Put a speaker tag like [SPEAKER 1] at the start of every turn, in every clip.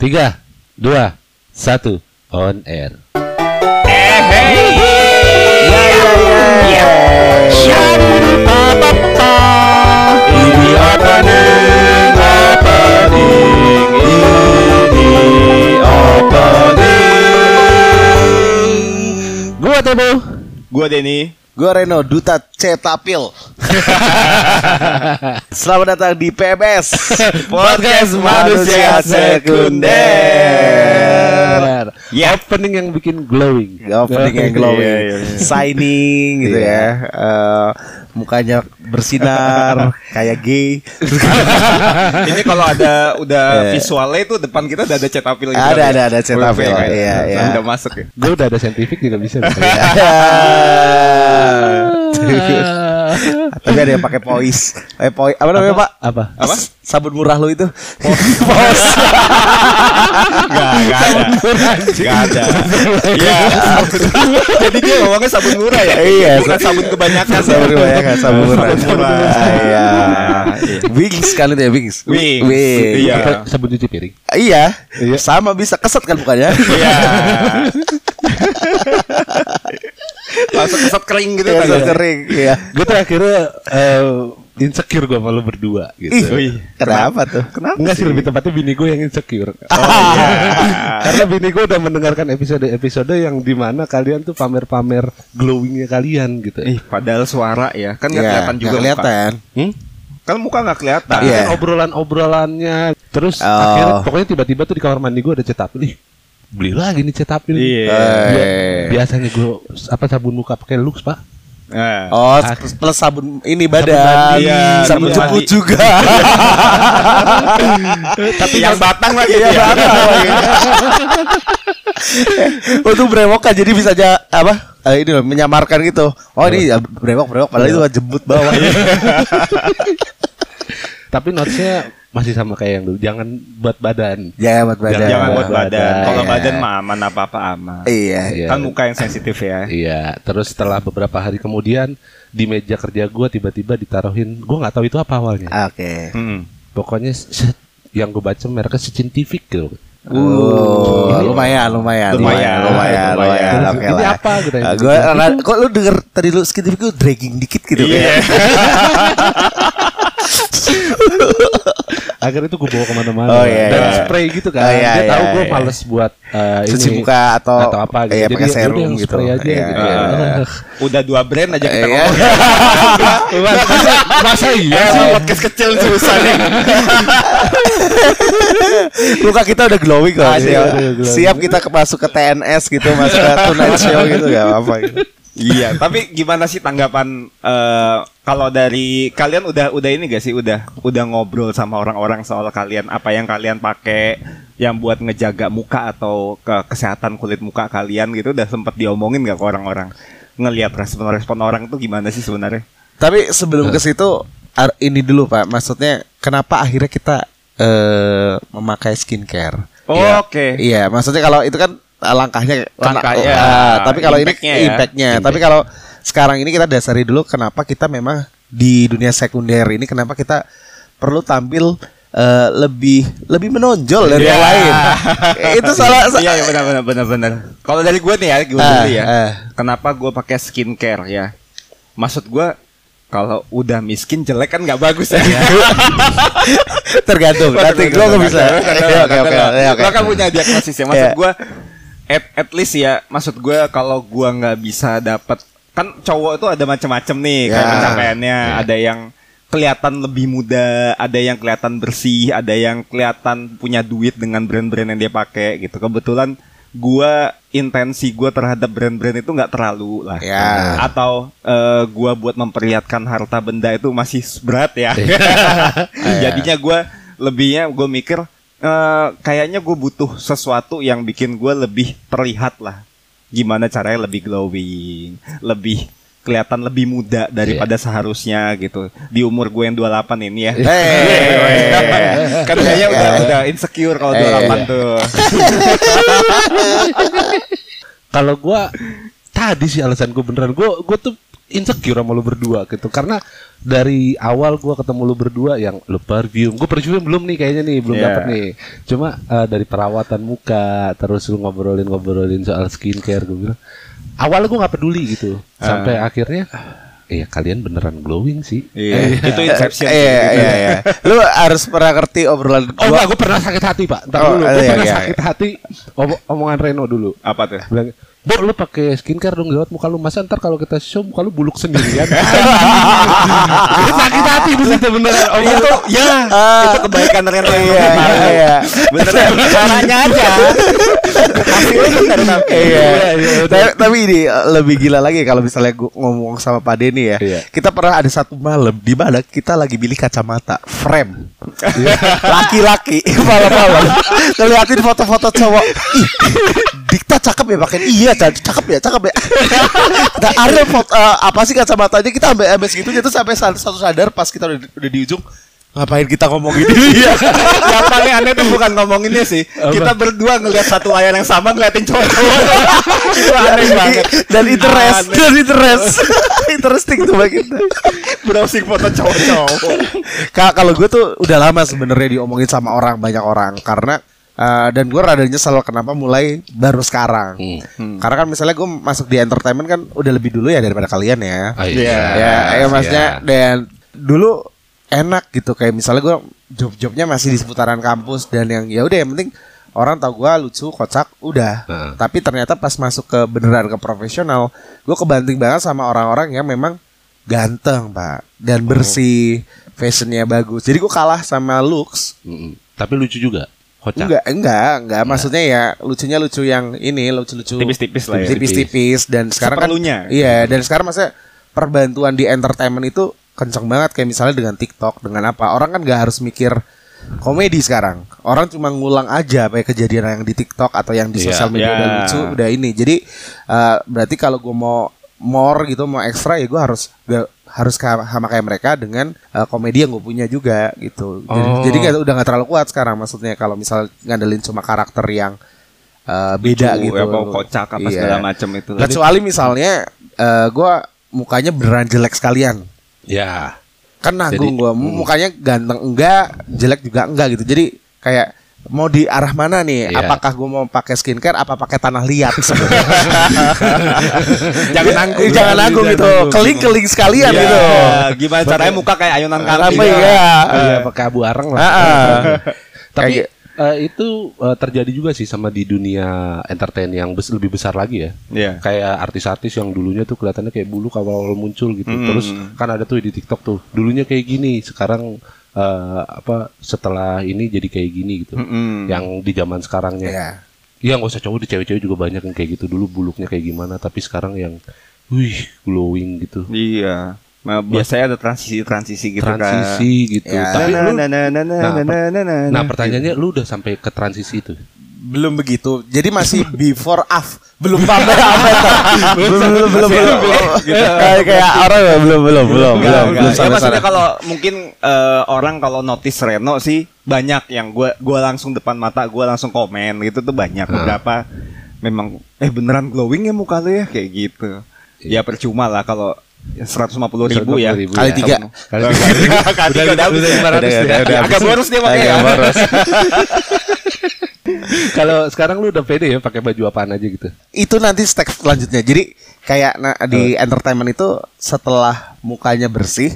[SPEAKER 1] Tiga, dua, satu, on air.
[SPEAKER 2] Ini opening, opening, ini opening.
[SPEAKER 1] Gua Tebo.
[SPEAKER 2] Gua Denny.
[SPEAKER 3] Gue Reno Duta Cetapil. Selamat datang di PMS
[SPEAKER 2] Podcast Manusia Sekunder.
[SPEAKER 1] Ya. Opening yang bikin glowing.
[SPEAKER 3] Opening yang glowing,
[SPEAKER 2] Iya, iya, iya.
[SPEAKER 3] shining gitu
[SPEAKER 1] Iya.
[SPEAKER 3] ya. Eh, mukanya bersinar kayak gay.
[SPEAKER 2] Ini kalau ada udah
[SPEAKER 3] Iya.
[SPEAKER 2] visualnya itu depan kita udah ada cetapil gitu.
[SPEAKER 3] Ada, ada, ada cetapil.
[SPEAKER 2] Kayak-
[SPEAKER 3] Iya, iya.
[SPEAKER 2] Udah masuk ya.
[SPEAKER 1] Gue udah ada saintifik juga bisa.
[SPEAKER 3] Tapi ada yang pakai pois. Eh pois apa namanya, Pak?
[SPEAKER 1] Apa?
[SPEAKER 2] Apa?
[SPEAKER 3] Sabun murah lo itu.
[SPEAKER 2] Pos. Gak, gak ada. Gak ada. Iya. Jadi dia ngomongnya sabun murah ya?
[SPEAKER 3] Iya,
[SPEAKER 2] Bukan sabun kebanyakan.
[SPEAKER 3] sabun kebanyakan, sabun murah.
[SPEAKER 2] Sabun murah.
[SPEAKER 3] Iya.
[SPEAKER 2] Iya.
[SPEAKER 3] Wings kali itu ya, Wings.
[SPEAKER 2] Wings. Iya.
[SPEAKER 1] Sabun cuci piring.
[SPEAKER 3] Iya.
[SPEAKER 1] Iya.
[SPEAKER 3] Sama bisa keset kan bukannya?
[SPEAKER 2] Iya. Langsung keset kering gitu
[SPEAKER 3] Iya,
[SPEAKER 2] kan.
[SPEAKER 3] kering. Iya.
[SPEAKER 1] Gue tuh akhirnya eh, insecure gue malu berdua gitu.
[SPEAKER 3] Ih,
[SPEAKER 2] Wih,
[SPEAKER 3] kenapa tuh?
[SPEAKER 2] Kenapa
[SPEAKER 1] Enggak sih lebih tepatnya bini gue yang insecure.
[SPEAKER 2] Oh, iya.
[SPEAKER 1] Karena bini gue udah mendengarkan episode-episode yang di mana kalian tuh pamer-pamer glowingnya kalian gitu.
[SPEAKER 2] Ih, padahal suara ya kan nggak
[SPEAKER 3] Iya,
[SPEAKER 2] kelihatan juga
[SPEAKER 3] kelihatan.
[SPEAKER 2] Hmm? Kan muka nggak kelihatan.
[SPEAKER 3] Iya.
[SPEAKER 1] kan obrolan-obrolannya terus
[SPEAKER 3] Oh.
[SPEAKER 1] akhirnya pokoknya tiba-tiba tuh di kamar mandi gue ada cetapil nih. Beli lagi nih cetapil.
[SPEAKER 2] Iya.
[SPEAKER 3] Eh.
[SPEAKER 1] biasanya gue apa sabun muka pakai Lux, Pak.
[SPEAKER 2] Nah.
[SPEAKER 3] Oh,
[SPEAKER 1] Ah.
[SPEAKER 3] plus sabun ini badan,
[SPEAKER 2] mandi. Iya,
[SPEAKER 3] sabun
[SPEAKER 2] mandi.
[SPEAKER 3] juga.
[SPEAKER 2] Tapi yang batang lagi
[SPEAKER 3] Iya,
[SPEAKER 2] dia.
[SPEAKER 3] batang lagi. Untuk brewokan jadi bisa aja apa? eh, ini loh menyamarkan gitu. Oh ini ya, brewok brewok padahal itu jembut bawah.
[SPEAKER 1] Tapi notesnya masih sama kayak yang dulu. Jangan buat badan.
[SPEAKER 3] Jangan buat badan.
[SPEAKER 2] Jangan buat badan. Kalau
[SPEAKER 3] Iya.
[SPEAKER 2] badan mah aman apa-apa aman.
[SPEAKER 3] Iya.
[SPEAKER 1] Iya.
[SPEAKER 2] Kan muka yang sensitif ya.
[SPEAKER 1] Iya, terus setelah beberapa hari kemudian di meja kerja gue tiba-tiba ditaruhin, gue nggak tahu itu apa awalnya.
[SPEAKER 3] Oke.
[SPEAKER 2] Hmm.
[SPEAKER 1] Pokoknya yang gue baca mereknya Scientific gitu.
[SPEAKER 3] Uh,
[SPEAKER 1] Ini-
[SPEAKER 3] lumayan, lumayan,
[SPEAKER 2] Lumayan,
[SPEAKER 3] lumayan, lumayan. Oke
[SPEAKER 1] Ini
[SPEAKER 3] lah.
[SPEAKER 1] apa gitu?
[SPEAKER 3] Ah, ra- kok lu denger tadi lu skintific lu dragging dikit gitu
[SPEAKER 2] Iya.
[SPEAKER 1] Akhirnya itu gue bawa ke mana-mana
[SPEAKER 3] Oh, iya,
[SPEAKER 1] dan
[SPEAKER 3] iya.
[SPEAKER 1] spray gitu kan.
[SPEAKER 3] Oh, iya,
[SPEAKER 1] Dia
[SPEAKER 3] iya,
[SPEAKER 1] tahu gue
[SPEAKER 3] iya.
[SPEAKER 1] males buat eh,
[SPEAKER 3] Cuci
[SPEAKER 1] ini,
[SPEAKER 3] muka atau,
[SPEAKER 1] atau apa gitu.
[SPEAKER 3] iya,
[SPEAKER 1] Jadi
[SPEAKER 3] pakai
[SPEAKER 1] ya udah
[SPEAKER 3] serum
[SPEAKER 1] yang
[SPEAKER 3] gitu.
[SPEAKER 1] spray aja
[SPEAKER 3] Iya,
[SPEAKER 1] gitu.
[SPEAKER 3] iya.
[SPEAKER 1] ya.
[SPEAKER 2] Udah dua brand aja kita
[SPEAKER 3] Iya.
[SPEAKER 2] ngomong.
[SPEAKER 1] masa, masa iya sih?
[SPEAKER 2] Emang podcast kecil susah nih.
[SPEAKER 3] Muka kita udah glowing kok. Siap,
[SPEAKER 2] iya,
[SPEAKER 1] udah glowing.
[SPEAKER 3] siap kita ke masuk ke TNS gitu, masuk ke Tonight Show gitu gak apa-apa gitu.
[SPEAKER 2] Iya, tapi gimana sih tanggapan eh, kalau dari kalian udah udah ini gak sih udah udah ngobrol sama orang-orang soal kalian apa yang kalian pakai yang buat ngejaga muka atau ke kesehatan kulit muka kalian gitu udah sempet diomongin gak ke orang-orang ngelihat respon-respon orang tuh gimana sih sebenarnya?
[SPEAKER 3] Tapi sebelum ke situ ini dulu Pak, maksudnya kenapa akhirnya kita eh memakai skincare?
[SPEAKER 2] Oh,
[SPEAKER 3] Iya.
[SPEAKER 2] oke.
[SPEAKER 3] Iya, maksudnya kalau itu kan ah, langkahnya kena-
[SPEAKER 2] Langkahnya,
[SPEAKER 3] ah, tapi kalau ini
[SPEAKER 2] impact-nya ya.
[SPEAKER 3] impactnya. Tapi kalau sekarang ini kita dasari dulu kenapa kita memang di dunia sekunder ini kenapa kita perlu tampil eh, lebih lebih menonjol dari yang
[SPEAKER 2] Iya.
[SPEAKER 3] lain. itu salah
[SPEAKER 2] Iya, iya benar benar benar benar. Kalau dari gue nih ya, gue
[SPEAKER 3] Ah,
[SPEAKER 2] dulu ya.
[SPEAKER 3] ah.
[SPEAKER 2] Kenapa gue pakai skincare ya? Maksud gue kalau udah miskin jelek kan nggak bagus ya.
[SPEAKER 3] tergantung. Nanti gue nggak bisa. Iya, Oke.
[SPEAKER 2] Lo kan punya diagnosis ya. Maksud
[SPEAKER 3] Iya.
[SPEAKER 2] gue at, at least ya, maksud gue kalau gue nggak bisa dapat kan cowok itu ada macam-macam nih kayak
[SPEAKER 3] Ya.
[SPEAKER 2] pencapaiannya. Ada yang kelihatan lebih muda, ada yang kelihatan bersih, ada yang kelihatan punya duit dengan brand-brand yang dia pakai gitu. Kebetulan gua intensi gua terhadap brand-brand itu nggak terlalu lah.
[SPEAKER 3] Ya.
[SPEAKER 2] Atau eh, gua buat memperlihatkan harta benda itu masih berat ya. Jadinya gua lebihnya gue mikir eh, kayaknya gue butuh sesuatu yang bikin gue lebih terlihat lah. Gimana caranya lebih glowing, lebih kelihatan lebih muda daripada seharusnya gitu. Di umur gue yang 28 ini ya.
[SPEAKER 3] Hey.
[SPEAKER 2] kan kayaknya udah udah insecure kalau 28 tuh.
[SPEAKER 1] Kalau gua tadi sih alasan gue beneran gue gue tuh insecure sama lu berdua gitu karena dari awal gua ketemu lu berdua yang lu perfume gua perfume belum nih kayaknya nih belum
[SPEAKER 2] Yeah.
[SPEAKER 1] dapet nih cuma eh, dari perawatan muka terus lu ngobrolin ngobrolin soal skincare gue bilang awalnya gua nggak peduli gitu sampai akhirnya Iya kalian beneran glowing sih.
[SPEAKER 2] Iya, itu inception.
[SPEAKER 3] Iya iya iya. Lu harus pernah ngerti obrolan
[SPEAKER 1] Oh
[SPEAKER 3] gua.
[SPEAKER 1] enggak, gue pernah sakit hati pak. Ntar
[SPEAKER 3] Oh,
[SPEAKER 1] dulu, gue
[SPEAKER 3] iya,
[SPEAKER 1] pernah
[SPEAKER 3] iya.
[SPEAKER 1] sakit hati. Om- omongan Reno dulu.
[SPEAKER 2] Apa tuh?
[SPEAKER 1] bilang Bo lu pakai skincare dong lewat muka lu. Masa ntar kalau kita show muka lu buluk sendirian? Sakit hati di situ beneran oh,
[SPEAKER 2] itu ya itu kebaikan yang
[SPEAKER 3] Iya iya. Iya.
[SPEAKER 2] Beneran caranya aja. Tapi.
[SPEAKER 3] Iya. Tapi, tapi ini eh, lebih gila lagi kalau misalnya gua ngomong sama Pak Denny ya.
[SPEAKER 1] Iya.
[SPEAKER 3] Kita pernah ada satu malam di mana kita lagi milih kacamata frame. Laki-laki malam-malam ngeliatin foto-foto cowok. Ih, Dikta cakep ya pakai iya Cak. cakep ya cakep ya nah, ada foto eh, apa sih kacamatanya kita ambil ambil segitunya tuh sampai satu satu sadar pas kita udah, udah di ujung ngapain kita ngomong gini
[SPEAKER 2] Iya. yang paling aneh tuh bukan ngomonginnya sih. Kita berdua ngeliat satu layar yang sama ngeliatin cowok-cowok. itu aneh banget.
[SPEAKER 3] dan interest
[SPEAKER 2] Aneh.
[SPEAKER 3] dan interest interesting tuh bagi kita
[SPEAKER 2] Browsing foto cowok-cowok.
[SPEAKER 3] Kak, kalau gue tuh udah lama sebenarnya diomongin sama orang banyak orang karena eh, dan gue rada nyesel kenapa mulai baru sekarang.
[SPEAKER 1] Hmm.
[SPEAKER 3] Karena kan misalnya gue masuk di entertainment kan udah lebih dulu ya daripada kalian ya.
[SPEAKER 1] Ah,
[SPEAKER 2] Iya.
[SPEAKER 3] ya, ya maksudnya
[SPEAKER 1] iya.
[SPEAKER 3] dan dulu enak gitu kayak misalnya gue job-jobnya masih di seputaran kampus dan yang ya udah yang penting orang tahu gue lucu kocak udah
[SPEAKER 1] Nah.
[SPEAKER 3] tapi ternyata pas masuk ke beneran ke profesional gue kebanting banget sama orang-orang yang memang ganteng pak dan bersih fashionnya bagus jadi gue kalah sama looks
[SPEAKER 1] Mm-mm. Tapi lucu juga. Kocak.
[SPEAKER 3] enggak enggak enggak maksudnya ya lucunya lucu yang ini lucu-lucu
[SPEAKER 2] Tipis-tipis lah ya.
[SPEAKER 3] tipis-tipis dan sekarang kan iya dan sekarang maksudnya perbantuan di entertainment itu kenceng banget kayak misalnya dengan TikTok dengan apa orang kan nggak harus mikir komedi sekarang orang cuma ngulang aja apa ya kejadian yang di TikTok atau yang di
[SPEAKER 1] Iya.
[SPEAKER 3] sosial media
[SPEAKER 2] Iya.
[SPEAKER 3] udah lucu udah ini jadi eh, berarti kalau gue mau more gitu mau ekstra ya gue harus gak, harus sama kayak mereka dengan eh, komedi yang gue punya juga gitu jadi,
[SPEAKER 1] Oh.
[SPEAKER 3] jadi kayak udah nggak terlalu kuat sekarang maksudnya kalau misal ngandelin cuma karakter yang eh, beda
[SPEAKER 2] Lucu,
[SPEAKER 3] gitu
[SPEAKER 2] ya, mau kocak apa
[SPEAKER 3] Iya.
[SPEAKER 2] segala macam itu.
[SPEAKER 3] Kecuali misalnya eh gua mukanya beneran jelek sekalian.
[SPEAKER 1] Ya.
[SPEAKER 3] Kan nanggung gua mukanya ganteng enggak, jelek juga enggak gitu. Jadi kayak mau di arah mana nih?
[SPEAKER 1] Iya.
[SPEAKER 3] Apakah gua mau pakai skincare apa pakai tanah liat?
[SPEAKER 2] Jangan nanggung.
[SPEAKER 3] Eh, jangan nanggung gitu. Keling-keling sekalian
[SPEAKER 2] Iya,
[SPEAKER 3] gitu.
[SPEAKER 2] Gimana caranya muka kayak ayunan kambing.
[SPEAKER 3] Apa ya?
[SPEAKER 1] Iya, pakai abu arang lah.
[SPEAKER 3] Ah, ah.
[SPEAKER 1] Tapi Eh, itu eh, terjadi juga sih sama di dunia entertain yang bes- lebih besar lagi ya.
[SPEAKER 2] Iya.
[SPEAKER 1] Kayak artis-artis yang dulunya tuh kelihatannya kayak bulu awal-awal muncul gitu.
[SPEAKER 2] Hmm.
[SPEAKER 1] Terus kan ada tuh di TikTok tuh. Dulunya kayak gini, sekarang eh, apa setelah ini jadi kayak gini gitu.
[SPEAKER 2] Mm-mm.
[SPEAKER 1] Yang di zaman sekarangnya.
[SPEAKER 3] Iya.
[SPEAKER 1] Iya nggak usah cowok, di cewek-cewek juga banyak yang kayak gitu. Dulu buluknya kayak gimana, tapi sekarang yang wih glowing gitu.
[SPEAKER 2] Iya. Nah, biasanya ada transisi-transisi gitu kan.
[SPEAKER 1] Transisi gitu.
[SPEAKER 3] Ya.
[SPEAKER 1] Tapi
[SPEAKER 2] Nah,
[SPEAKER 1] lu
[SPEAKER 2] nah, nah, nah, nah,
[SPEAKER 1] Nah,
[SPEAKER 2] nah, nah, nah,
[SPEAKER 1] Nah
[SPEAKER 2] nah.
[SPEAKER 1] pertanyaannya lu udah sampai ke transisi itu?
[SPEAKER 3] Belum begitu. Jadi masih before af. Belum pamer apa Belum belum belum belum. Kayak kayak orang ya, belum belum belum belum. belum
[SPEAKER 2] Ya
[SPEAKER 3] sampai
[SPEAKER 2] maksudnya
[SPEAKER 3] sana.
[SPEAKER 2] kalau mungkin eh, orang kalau notice Reno sih banyak yang gua gua langsung depan mata gua langsung komen gitu tuh banyak
[SPEAKER 1] Nah.
[SPEAKER 2] beberapa memang eh beneran glowing ya muka lu ya kayak gitu. Ya percuma lah kalau 150 ribu ya.
[SPEAKER 1] 150.000
[SPEAKER 3] Kali
[SPEAKER 1] ya.
[SPEAKER 3] tiga.
[SPEAKER 1] Kali
[SPEAKER 2] Kali
[SPEAKER 1] tiga.
[SPEAKER 2] tiga udah
[SPEAKER 1] udah
[SPEAKER 2] habis ya.
[SPEAKER 1] 500
[SPEAKER 3] Udah,
[SPEAKER 1] ya.
[SPEAKER 3] udah, udah.
[SPEAKER 2] Agak boros dia pakai ya.
[SPEAKER 3] Agak boros.
[SPEAKER 1] Kalau sekarang lu udah pede ya pakai baju apaan aja gitu.
[SPEAKER 3] itu nanti step selanjutnya. Jadi kayak nah, di entertainment itu setelah mukanya bersih,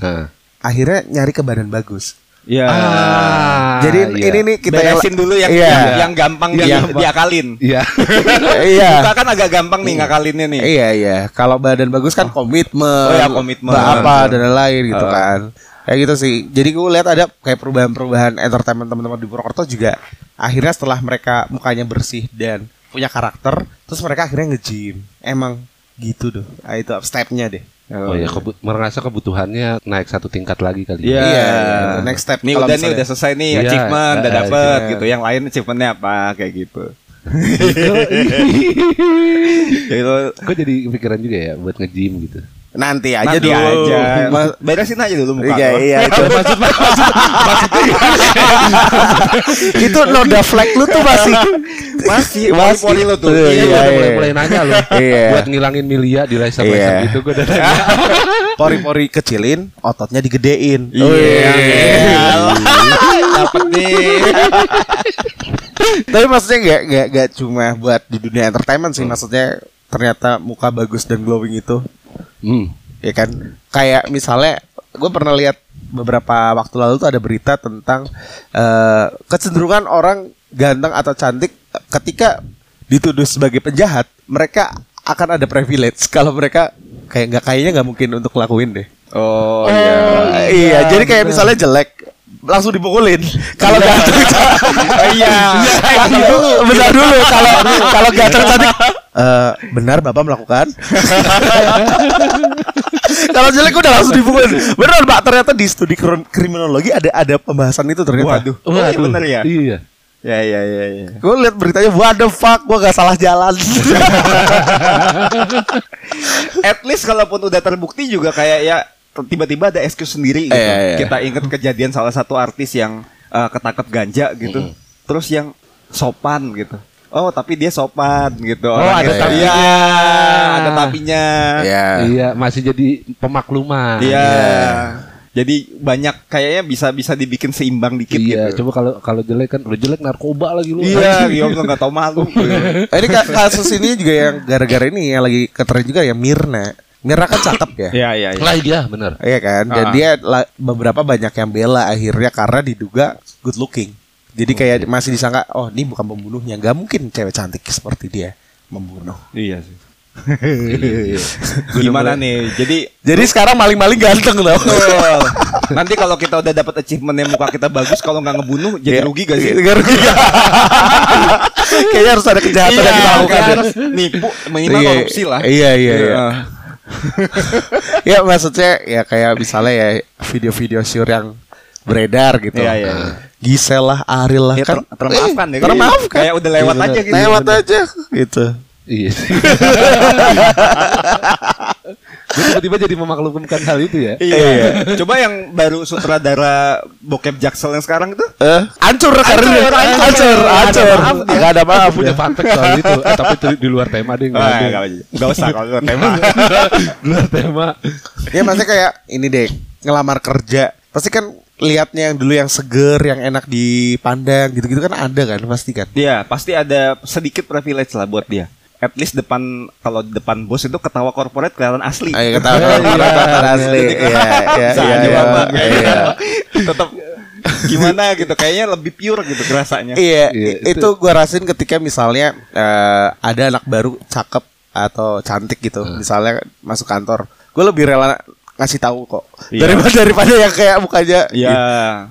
[SPEAKER 3] akhirnya nyari ke badan bagus.
[SPEAKER 2] Ya.
[SPEAKER 1] Ah,
[SPEAKER 3] Jadi
[SPEAKER 1] iya.
[SPEAKER 3] ini nih kita
[SPEAKER 2] Beresin dulu yang
[SPEAKER 3] Iya.
[SPEAKER 2] yang, yang gampang
[SPEAKER 1] Yang
[SPEAKER 2] di,
[SPEAKER 1] gampang.
[SPEAKER 2] diakalin.
[SPEAKER 1] Iya.
[SPEAKER 3] iya.
[SPEAKER 2] Muka kan agak gampang nih ngakalinnya nih.
[SPEAKER 3] Iya iya. Kalau badan bagus kan komitmen.
[SPEAKER 2] Oh ya, komitmen.
[SPEAKER 3] apa dan lain-lain gitu
[SPEAKER 2] Uh.
[SPEAKER 3] kan. Kayak gitu sih. Jadi gue lihat ada kayak perubahan-perubahan entertainment teman-teman di Purwokerto juga. Akhirnya setelah mereka mukanya bersih dan punya karakter, terus mereka akhirnya nge-gym. Emang gitu tuh. Ah, itu stepnya deh.
[SPEAKER 1] Oh ya kebu- merasa kebutuhannya naik satu tingkat lagi kali.
[SPEAKER 2] Iya.
[SPEAKER 3] Iya, iya. Next step
[SPEAKER 2] Nih
[SPEAKER 3] kalau
[SPEAKER 2] udah nih udah selesai nih
[SPEAKER 1] Iya,
[SPEAKER 2] achievement udah
[SPEAKER 1] iya,
[SPEAKER 2] dapet
[SPEAKER 3] iya.
[SPEAKER 2] gitu. Yang lain achievementnya apa kayak gitu. Gitu.
[SPEAKER 1] Kok jadi kepikiran juga ya buat nge-gym gitu.
[SPEAKER 3] Nanti aja
[SPEAKER 2] Nanti
[SPEAKER 3] dulu.
[SPEAKER 2] aja.
[SPEAKER 3] Mas-
[SPEAKER 2] Beresin aja dulu muka.
[SPEAKER 3] Iya,
[SPEAKER 2] lo.
[SPEAKER 3] iya, itu maksud itu noda flag lu tuh masih
[SPEAKER 2] Masih,
[SPEAKER 3] Masih.
[SPEAKER 2] pori-pori lo tuh.
[SPEAKER 3] Iya,
[SPEAKER 1] Iya,
[SPEAKER 3] iya, iya.
[SPEAKER 1] mulai-mulai nanya loh.
[SPEAKER 3] Iya.
[SPEAKER 1] Buat ngilangin milia di laser-laser
[SPEAKER 3] Iya.
[SPEAKER 1] gitu gue udah nanya.
[SPEAKER 3] Pori-pori kecilin, ototnya digedein.
[SPEAKER 2] Iya, iya. Dapat nih.
[SPEAKER 3] Tapi maksudnya nggak nggak nggak cuma buat di dunia entertainment sih, maksudnya ternyata muka bagus dan glowing itu,
[SPEAKER 1] Hmm.
[SPEAKER 3] ya kan? Kayak misalnya, gue pernah lihat beberapa waktu lalu tuh ada berita tentang eh, kecenderungan orang ganteng atau cantik ketika dituduh sebagai penjahat, mereka akan ada privilege kalau mereka kayak nggak kayaknya nggak mungkin untuk lakuin deh.
[SPEAKER 2] Oh,
[SPEAKER 3] iya, iya. Jadi kayak misalnya jelek langsung dipukulin. Kalau ganteng
[SPEAKER 2] iya.
[SPEAKER 3] Bentar dulu, bentar dulu. Kalau kalau ganteng cantik eh, benar Bapak melakukan. kalau jelek udah langsung dipukulin. Beneran Pak, ternyata di studi krim- kriminologi ada ada pembahasan itu ternyata.
[SPEAKER 2] Waduh. Oh, iya bener ya?
[SPEAKER 1] Iya.
[SPEAKER 2] Ya, ya, ya, ya.
[SPEAKER 3] Gue liat beritanya, what the fuck, gue gak salah jalan.
[SPEAKER 2] At least kalaupun udah terbukti juga kayak ya tiba-tiba ada excuse sendiri gitu.
[SPEAKER 3] Iya, iya.
[SPEAKER 2] Kita ingat kejadian salah satu artis yang eh, ketangkep ganja gitu. Terus yang sopan gitu. Oh, tapi dia sopan gitu.
[SPEAKER 1] Oh, ada
[SPEAKER 2] Iya,
[SPEAKER 1] tapinya.
[SPEAKER 2] ada tapinya.
[SPEAKER 3] ya.
[SPEAKER 1] Iya, masih jadi pemakluman.
[SPEAKER 2] Iya. Jadi banyak kayaknya bisa bisa dibikin seimbang dikit
[SPEAKER 1] Iya,
[SPEAKER 2] gitu.
[SPEAKER 1] coba kalau kalau jelek kan udah jelek narkoba lagi lu.
[SPEAKER 2] Iya, Gio nggak tahu malu.
[SPEAKER 3] Ini ka- kasus ini juga yang gara-gara ini yang lagi ketren juga ya Mirna. Mirna kan cakep ya.
[SPEAKER 2] Iya, iya, iya.
[SPEAKER 1] Lah iya, bener.
[SPEAKER 3] Iya kan, dan
[SPEAKER 2] Ah.
[SPEAKER 3] dia la- beberapa banyak yang bela akhirnya karena diduga good looking. Jadi kayak masih disangka, oh ini bukan pembunuhnya, nggak mungkin cewek cantik seperti dia membunuh.
[SPEAKER 2] Iya sih. Gimana nih? Jadi
[SPEAKER 3] Jadi sekarang maling-maling ganteng loh.
[SPEAKER 2] Nanti kalau kita udah dapat achievement yang muka kita bagus, kalau nggak ngebunuh jadi
[SPEAKER 3] Iya.
[SPEAKER 2] rugi gak sih?
[SPEAKER 3] Nggak rugi. Kayaknya harus ada kejahatan yang kita lakukan. ya.
[SPEAKER 2] harus nipu minimal
[SPEAKER 3] Iya,
[SPEAKER 2] korupsi lah.
[SPEAKER 3] Iya iya iya.
[SPEAKER 2] Iya.
[SPEAKER 3] ya maksudnya ya kayak misalnya ya video-video syur yang beredar gitu.
[SPEAKER 2] Iya, iya.
[SPEAKER 3] Gisel lah, Ariel lah
[SPEAKER 2] Ya,
[SPEAKER 3] kan.
[SPEAKER 2] ter- termaafkan
[SPEAKER 3] eh,
[SPEAKER 2] ya.
[SPEAKER 3] Termaafkan.
[SPEAKER 2] Kayak udah lewat
[SPEAKER 3] Iya,
[SPEAKER 2] aja gitu.
[SPEAKER 3] Lewat aja gitu.
[SPEAKER 1] Iya. Gue tiba-tiba jadi memaklumkan hal itu ya.
[SPEAKER 2] Iya. Coba yang baru sutradara bokep Jaksel yang sekarang itu.
[SPEAKER 3] Eh, hancur karirnya.
[SPEAKER 2] hancur.
[SPEAKER 3] Hancur. Enggak ada maaf.
[SPEAKER 1] Punya fun fact soal itu. Eh, tapi itu di luar tema deh. nggak
[SPEAKER 2] Wah,
[SPEAKER 1] ada.
[SPEAKER 2] nggak nggak usah kalau itu tema.
[SPEAKER 1] di luar tema.
[SPEAKER 3] Ya maksudnya kayak ini deh, ngelamar kerja. Pasti kan liatnya yang dulu yang seger, yang enak dipandang gitu-gitu kan ada kan pasti kan.
[SPEAKER 2] Iya, pasti ada sedikit privilege lah buat dia. At least depan kalau depan bos itu ketawa corporate kelihatan asli.
[SPEAKER 3] Ayo ketawa ketawa asli. Iya, iya,
[SPEAKER 2] Bisa
[SPEAKER 3] iya, iya, iya.
[SPEAKER 2] Tetap gimana gitu kayaknya lebih pure gitu kerasanya.
[SPEAKER 3] Iya,
[SPEAKER 1] Iya,
[SPEAKER 3] i- itu gua rasain ketika misalnya eh, ada anak baru cakep atau cantik gitu, misalnya masuk kantor, gue lebih rela ngasih tahu kok
[SPEAKER 2] Iya.
[SPEAKER 3] daripada daripada yang kayak mukanya
[SPEAKER 2] Iya,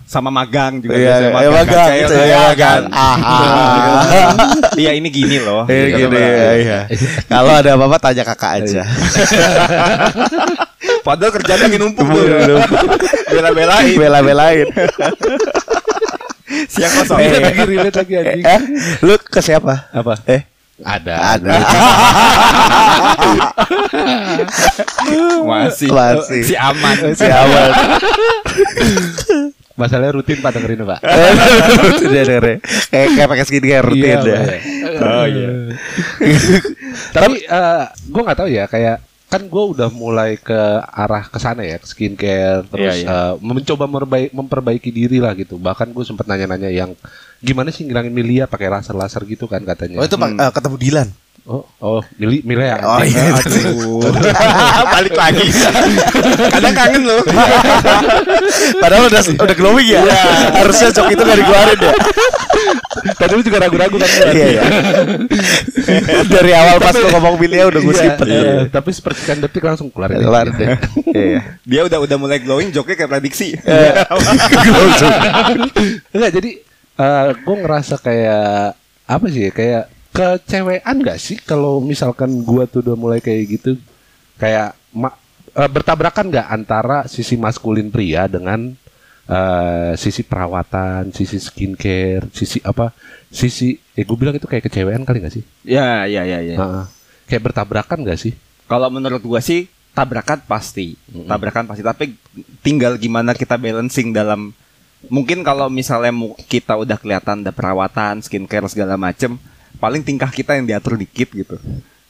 [SPEAKER 2] sama magang juga
[SPEAKER 3] Iya,
[SPEAKER 2] biasanya
[SPEAKER 3] iya, magang,
[SPEAKER 2] kayak
[SPEAKER 3] gitu,
[SPEAKER 2] kayak
[SPEAKER 3] iya,
[SPEAKER 2] kan.
[SPEAKER 3] magang. Ah,
[SPEAKER 2] Iya, ini gini loh.
[SPEAKER 3] Iya
[SPEAKER 2] Gitu.
[SPEAKER 3] gini ya, iya. Kalau ada apa-apa tanya kakak aja.
[SPEAKER 2] Padahal kerjanya lagi numpuk. Bela-belain.
[SPEAKER 3] Bela-belain.
[SPEAKER 2] Siang kosong.
[SPEAKER 1] Iya lagi relate lagi anjing.
[SPEAKER 3] Eh, lu ke siapa?
[SPEAKER 1] Apa?
[SPEAKER 3] Eh,
[SPEAKER 1] Ada.
[SPEAKER 3] ada.
[SPEAKER 2] Masih.
[SPEAKER 3] Masih.
[SPEAKER 2] Si aman.
[SPEAKER 3] Si awal.
[SPEAKER 1] Masalahnya rutin Pak dengerin Pak.
[SPEAKER 3] Udah deh. Kayak kayak pakai skincare rutin
[SPEAKER 1] Iya,
[SPEAKER 3] ya.
[SPEAKER 2] Oh iya.
[SPEAKER 1] Tapi gue nggak tahu ya kayak kan gue udah mulai ke arah ke sana ya ke skincare terus
[SPEAKER 2] Iya, iya.
[SPEAKER 1] eh, mencoba memperbaiki, memperbaiki diri lah gitu bahkan gue sempat nanya-nanya yang gimana sih ngilangin milia pakai laser-laser gitu kan katanya
[SPEAKER 3] Oh itu Pak, eh, ketemu Dilan.
[SPEAKER 1] Oh oh mili milia
[SPEAKER 3] Oh iya.
[SPEAKER 2] Balik lagi. Kadang kangen loh.
[SPEAKER 3] Padahal udah udah glowing ya. Harusnya cok itu gak dikeluarin ya.
[SPEAKER 1] tadi lu juga ragu-ragu kan
[SPEAKER 3] Iya iya. Dari awal pas lu ngomong Bilia udah gue
[SPEAKER 1] Iya,
[SPEAKER 3] simpen.
[SPEAKER 1] iya. tapi sepersekian detik langsung keluar
[SPEAKER 3] Keluar deh. Iya.
[SPEAKER 2] Dia udah udah mulai glowing, joknya kayak prediksi.
[SPEAKER 1] Enggak jadi gue ngerasa kayak apa sih kayak kecewean gak sih kalau misalkan gua tuh udah mulai kayak gitu kayak ma- eh, bertabrakan nggak antara sisi maskulin pria dengan eh, sisi perawatan, sisi skincare, sisi apa, sisi, eh gue bilang itu kayak kecewean kali gak sih?
[SPEAKER 2] Ya, ya, ya, ya.
[SPEAKER 1] Heeh. kayak bertabrakan gak sih?
[SPEAKER 2] Kalau menurut gua sih tabrakan pasti, tabrakan pasti. Tapi tinggal gimana kita balancing dalam mungkin kalau misalnya kita udah kelihatan ada perawatan, skincare segala macem, paling tingkah kita yang diatur dikit gitu.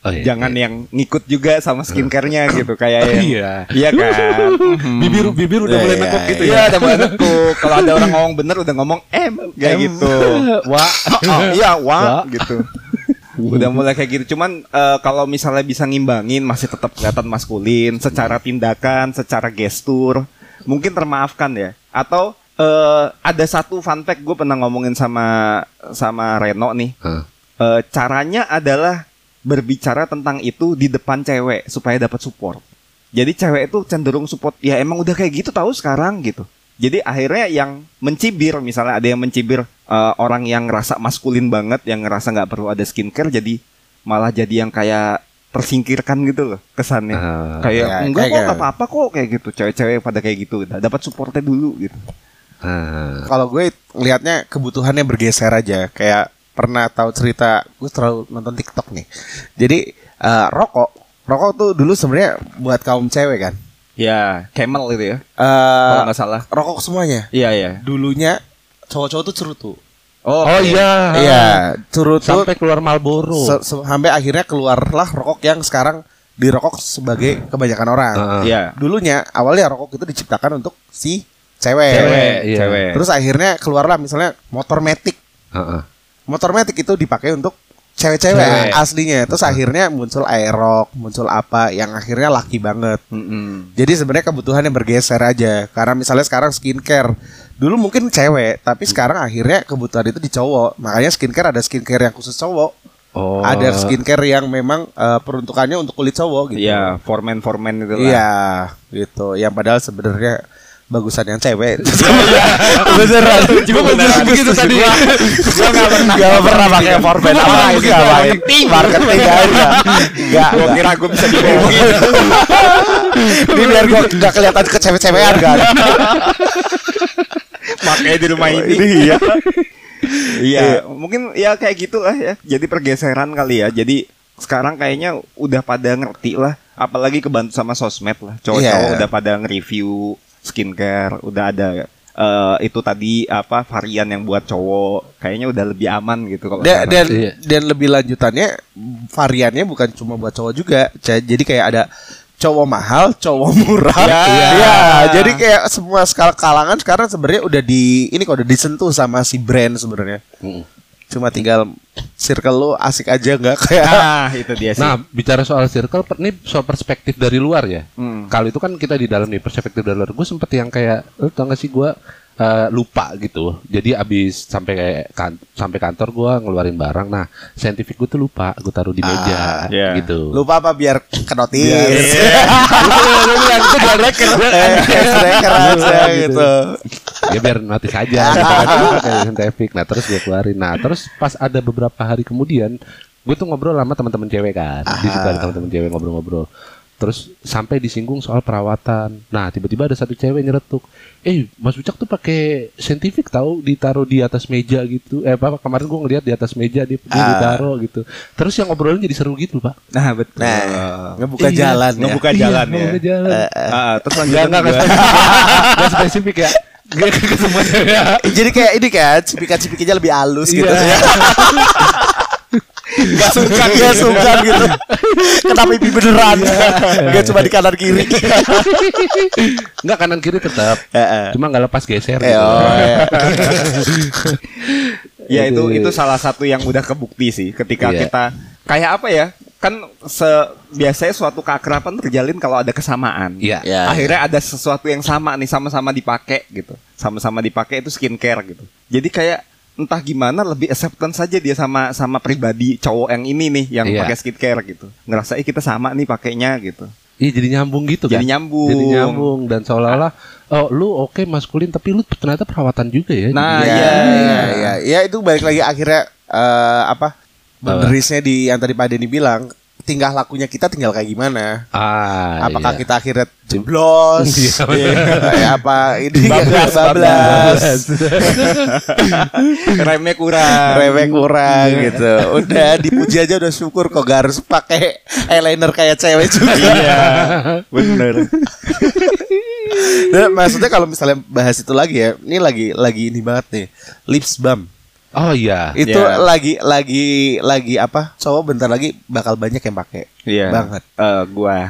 [SPEAKER 1] Oh, iya.
[SPEAKER 2] Jangan yang ngikut juga sama skincare-nya gitu kayak yang
[SPEAKER 1] Iya.
[SPEAKER 2] Iya kan.
[SPEAKER 1] Bibir bibir udah
[SPEAKER 3] Iya,
[SPEAKER 1] mulai
[SPEAKER 3] iya,
[SPEAKER 1] nekuk gitu
[SPEAKER 2] Iya,
[SPEAKER 1] ya.
[SPEAKER 2] ada mulai nekuk. Kalau ada orang ngomong bener udah ngomong M kayak gitu.
[SPEAKER 1] Wah.
[SPEAKER 2] Oh, iya, wah
[SPEAKER 1] Wah.
[SPEAKER 2] gitu. Udah mulai kayak gitu. Cuman eh, kalau misalnya bisa ngimbangin masih tetap kelihatan maskulin secara tindakan, secara gestur, mungkin termaafkan ya. Atau eh, ada satu fun fact gue pernah ngomongin sama sama Reno nih.
[SPEAKER 1] Hah.
[SPEAKER 2] Eh, caranya adalah berbicara tentang itu di depan cewek supaya dapat support. Jadi cewek itu cenderung support ya emang udah kayak gitu tahu sekarang gitu. Jadi akhirnya yang mencibir misalnya ada yang mencibir eh, orang yang ngerasa maskulin banget yang ngerasa nggak perlu ada skincare jadi malah jadi yang kayak tersingkirkan gitu loh kesannya.
[SPEAKER 1] Ah,
[SPEAKER 2] kayak
[SPEAKER 3] ya,
[SPEAKER 2] enggak
[SPEAKER 3] kayak-
[SPEAKER 2] kok nggak apa-apa kok kayak gitu cewek-cewek pada kayak gitu dapat supportnya dulu gitu.
[SPEAKER 1] Ah.
[SPEAKER 3] Kalau gue ngelihatnya kebutuhannya bergeser aja. Kayak pernah tahu cerita, gue terlalu nonton TikTok nih. Jadi eh, rokok, rokok tuh dulu sebenarnya buat kaum cewek kan.
[SPEAKER 2] Ya, camel gitu ya.
[SPEAKER 3] Eh,
[SPEAKER 2] Kalau nggak salah.
[SPEAKER 3] rokok semuanya.
[SPEAKER 2] Iya, iya.
[SPEAKER 3] Dulunya cowok-cowok tuh cerutu.
[SPEAKER 2] Oh,
[SPEAKER 1] Oh iya.
[SPEAKER 3] Iya, cerutu
[SPEAKER 1] Sampai keluar Marlboro.
[SPEAKER 3] se- se- sampai akhirnya keluarlah rokok yang sekarang dirokok sebagai kebanyakan orang.
[SPEAKER 1] Ah.
[SPEAKER 2] Iya.
[SPEAKER 3] Dulunya awalnya rokok itu diciptakan untuk si cewek.
[SPEAKER 2] Cewek,
[SPEAKER 1] iya.
[SPEAKER 2] cewek.
[SPEAKER 3] Terus akhirnya keluarlah misalnya motor metik.
[SPEAKER 1] Heeh.
[SPEAKER 3] Motor metik itu dipakai untuk cewek-cewek
[SPEAKER 2] Cewek.
[SPEAKER 3] aslinya. Terus akhirnya muncul aerok, muncul apa yang akhirnya laki banget.
[SPEAKER 2] Mm-mm.
[SPEAKER 3] Jadi sebenarnya kebutuhannya bergeser aja. Karena misalnya sekarang skincare. Dulu mungkin cewek, tapi sekarang akhirnya kebutuhan itu di cowok. Makanya skincare ada skincare yang khusus cowok.
[SPEAKER 1] Oh.
[SPEAKER 3] Ada skincare yang memang eh, peruntukannya untuk kulit cowok gitu.
[SPEAKER 2] Iya, formen formen itu lah.
[SPEAKER 3] Iya, gitu. Yang padahal sebenarnya bagusan yang cewek. beneran.
[SPEAKER 1] Cuma beneran begitu tadi.
[SPEAKER 3] Gua enggak pernah enggak pernah pakai format apa itu ngapain.
[SPEAKER 1] marketing.
[SPEAKER 3] Marketing aja. Enggak.
[SPEAKER 2] Gua kira gue bisa dibohongin.
[SPEAKER 3] Ini biar gua enggak kelihatan ke cewek-cewekan kan.
[SPEAKER 2] Makanya di rumah ini.
[SPEAKER 3] Iya.
[SPEAKER 2] Iya, mungkin ya kayak gitu lah ya. Jadi pergeseran kali ya. Jadi sekarang kayaknya udah pada ngerti lah. Apalagi kebantu sama sosmed lah. Cowok-cowok
[SPEAKER 3] Iya.
[SPEAKER 2] udah pada nge-review skincare. Udah ada eh, itu tadi apa varian yang buat cowok. Kayaknya udah lebih aman gitu kalau
[SPEAKER 3] Dan, dan
[SPEAKER 1] Iya.
[SPEAKER 3] dan lebih lanjutannya variannya bukan cuma buat cowok juga. Ja- Jadi kayak ada cowok mahal, cowok murah.
[SPEAKER 2] Ya.
[SPEAKER 3] Iya, jadi kayak semua skala kalangan sekarang sebenarnya udah di ini kok udah disentuh sama si brand sebenarnya.
[SPEAKER 1] Mm.
[SPEAKER 3] Cuma tinggal circle lu asik aja nggak kayak
[SPEAKER 2] Nah, itu dia sih.
[SPEAKER 1] Nah, bicara soal circle, ini soal perspektif dari luar ya.
[SPEAKER 2] Hmm.
[SPEAKER 1] Kalau itu kan kita di dalam nih, perspektif dari luar. Gue sempet yang kayak, lu tau gak sih gue eh, lupa gitu. Jadi abis sampai kayak kan, sampai kantor gue ngeluarin barang. Nah, saintifik gue tuh lupa, gue taruh di meja
[SPEAKER 2] iya.
[SPEAKER 1] gitu.
[SPEAKER 3] lupa apa biar kenotis.
[SPEAKER 1] Gue bilang, itu dia reker.
[SPEAKER 3] Striker aja gitu.
[SPEAKER 1] ya biar notice aja gitu kan. Saintifik. Nah terus gue keluarin. Nah terus pas ada beberapa hari kemudian, gue tuh ngobrol sama teman-teman cewek kan. Di situ ada teman-teman cewek ngobrol-ngobrol. Terus sampai disinggung soal perawatan. Nah tiba-tiba ada satu cewek nyeretuk. Eh Mas Ucak tuh pakai saintifik tahu ditaruh di atas meja gitu. Eh apa kemarin gue ngeliat di atas meja dia, dia
[SPEAKER 3] Ah.
[SPEAKER 1] ditaruh gitu. Terus yang ngobrolnya jadi seru gitu pak.
[SPEAKER 2] Nah, betul.
[SPEAKER 3] Nah, ngebuka
[SPEAKER 1] Iya,
[SPEAKER 3] jalan ya.
[SPEAKER 2] ngebuka jalan
[SPEAKER 1] Iya,
[SPEAKER 2] ya.
[SPEAKER 1] ngebuka jalan.
[SPEAKER 2] Ah, terus
[SPEAKER 1] Enggak,
[SPEAKER 2] lanjutan
[SPEAKER 1] enggak,
[SPEAKER 2] juga.
[SPEAKER 1] enggak Enggak spesifik ya. Enggak ke semua cewek.
[SPEAKER 3] Jadi kayak ini kan, cipikan-cipiknya lebih halus gitu.
[SPEAKER 1] Iya.
[SPEAKER 3] Gak sungkan, gak sungkan gitu. Kenapa pipi beneran? Gak cuma di kanan kiri.
[SPEAKER 1] Enggak kanan kiri tetap. Cuma nggak lepas geser
[SPEAKER 3] Eh,
[SPEAKER 1] gitu.
[SPEAKER 3] oh, ya.
[SPEAKER 2] Ya itu itu salah satu yang udah kebukti sih ketika
[SPEAKER 1] Iya.
[SPEAKER 2] kita kayak apa ya? Kan se biasanya suatu keakraban terjalin kalau ada kesamaan.
[SPEAKER 1] Iya.
[SPEAKER 3] Ya,
[SPEAKER 2] Akhirnya ada sesuatu yang sama nih sama-sama dipakai gitu. Sama-sama dipakai itu skincare gitu. Jadi kayak entah gimana lebih acceptance saja dia sama sama pribadi cowok yang ini nih yang
[SPEAKER 1] Iya.
[SPEAKER 2] pakai skincare gitu. Ngerasa "Ih, kita sama nih pakainya gitu.
[SPEAKER 1] Iya jadi nyambung gitu
[SPEAKER 2] Jadi
[SPEAKER 1] kan.
[SPEAKER 2] nyambung.
[SPEAKER 1] Jadi nyambung dan seolah-olah oh lu oke maskulin tapi lu ternyata perawatan juga ya.
[SPEAKER 2] Nah,
[SPEAKER 1] Jadi-
[SPEAKER 3] ya,
[SPEAKER 2] iya.
[SPEAKER 3] ya, ya, ya itu balik lagi akhirnya eh, apa? Boundariesnya di yang tadi Pak Denny bilang, tingkah lakunya kita tinggal kayak gimana?
[SPEAKER 1] Ah,
[SPEAKER 3] Apakah
[SPEAKER 1] iya.
[SPEAKER 3] kita akhirnya jeblos?
[SPEAKER 1] Iya,
[SPEAKER 3] Kayak apa ini
[SPEAKER 2] Bablas,
[SPEAKER 3] bablas,
[SPEAKER 2] Remnya kurang.
[SPEAKER 3] Rewek kurang gitu. Udah dipuji aja udah syukur kok gak harus pakai eyeliner kayak cewek juga.
[SPEAKER 2] Iya. Bener.
[SPEAKER 3] Nah, maksudnya kalau misalnya bahas itu lagi ya, ini lagi lagi ini banget nih. Lips balm.
[SPEAKER 1] Oh iya.
[SPEAKER 3] Itu
[SPEAKER 2] Ya.
[SPEAKER 3] lagi lagi lagi apa? Cowok bentar lagi bakal banyak yang pakai.
[SPEAKER 2] Iya.
[SPEAKER 3] Banget.
[SPEAKER 2] Eh, gua.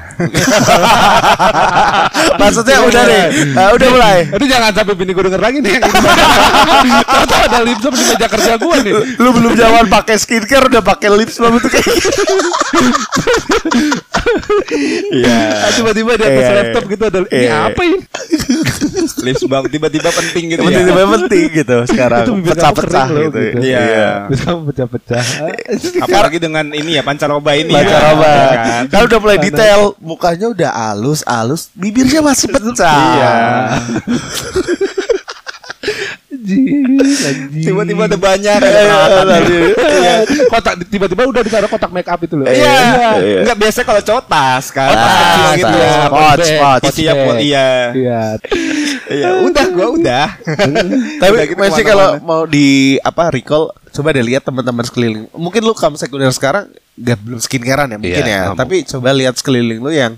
[SPEAKER 3] Maksudnya udah nih, eh, udah mulai.
[SPEAKER 1] Itu jangan sampai bini gue denger lagi nih. Ternyata ada lip balm di meja kerja gue nih.
[SPEAKER 3] Lu belum jawab pakai skincare udah pakai lips balm itu kayak gitu.
[SPEAKER 2] Iya.
[SPEAKER 1] Ah, Tiba-tiba di atas
[SPEAKER 3] Iya,
[SPEAKER 1] laptop gitu ada ini
[SPEAKER 3] Iya.
[SPEAKER 1] apa ini?
[SPEAKER 2] Lips balm tiba-tiba penting gitu
[SPEAKER 3] Penting
[SPEAKER 2] ya.
[SPEAKER 3] penting gitu sekarang pecah-pecah gitu.
[SPEAKER 1] gitu.
[SPEAKER 2] Iya.
[SPEAKER 1] Kamu pecah-pecah.
[SPEAKER 2] Apalagi dengan ini ya pancaroba ini ya.
[SPEAKER 3] roba.
[SPEAKER 2] Ya kan?
[SPEAKER 3] Kan udah mulai detail, mukanya udah halus, halus, bibirnya masih pecah.
[SPEAKER 2] Iya. Tiba-tiba ada banyak ada
[SPEAKER 3] Iya, tadi.
[SPEAKER 1] Iya. kotak tiba-tiba udah ditaruh kotak make up itu loh.
[SPEAKER 2] Iya.
[SPEAKER 3] Iya.
[SPEAKER 2] Enggak biasa kalau cowok tas kan. Tas
[SPEAKER 3] Tas,
[SPEAKER 2] kecil gitu ya.
[SPEAKER 3] Pouch, pouch.
[SPEAKER 2] Iya.
[SPEAKER 1] Iya.
[SPEAKER 2] Iya, udah gua udah.
[SPEAKER 3] Tapi
[SPEAKER 2] gitu
[SPEAKER 3] masih kalau mau di apa recall, coba deh lihat teman-teman sekeliling. Mungkin lu kamu sekunder sekarang gak belum skincarean ya mungkin
[SPEAKER 1] Iya,
[SPEAKER 3] ya.
[SPEAKER 1] kamu.
[SPEAKER 3] Tapi coba lihat sekeliling lu yang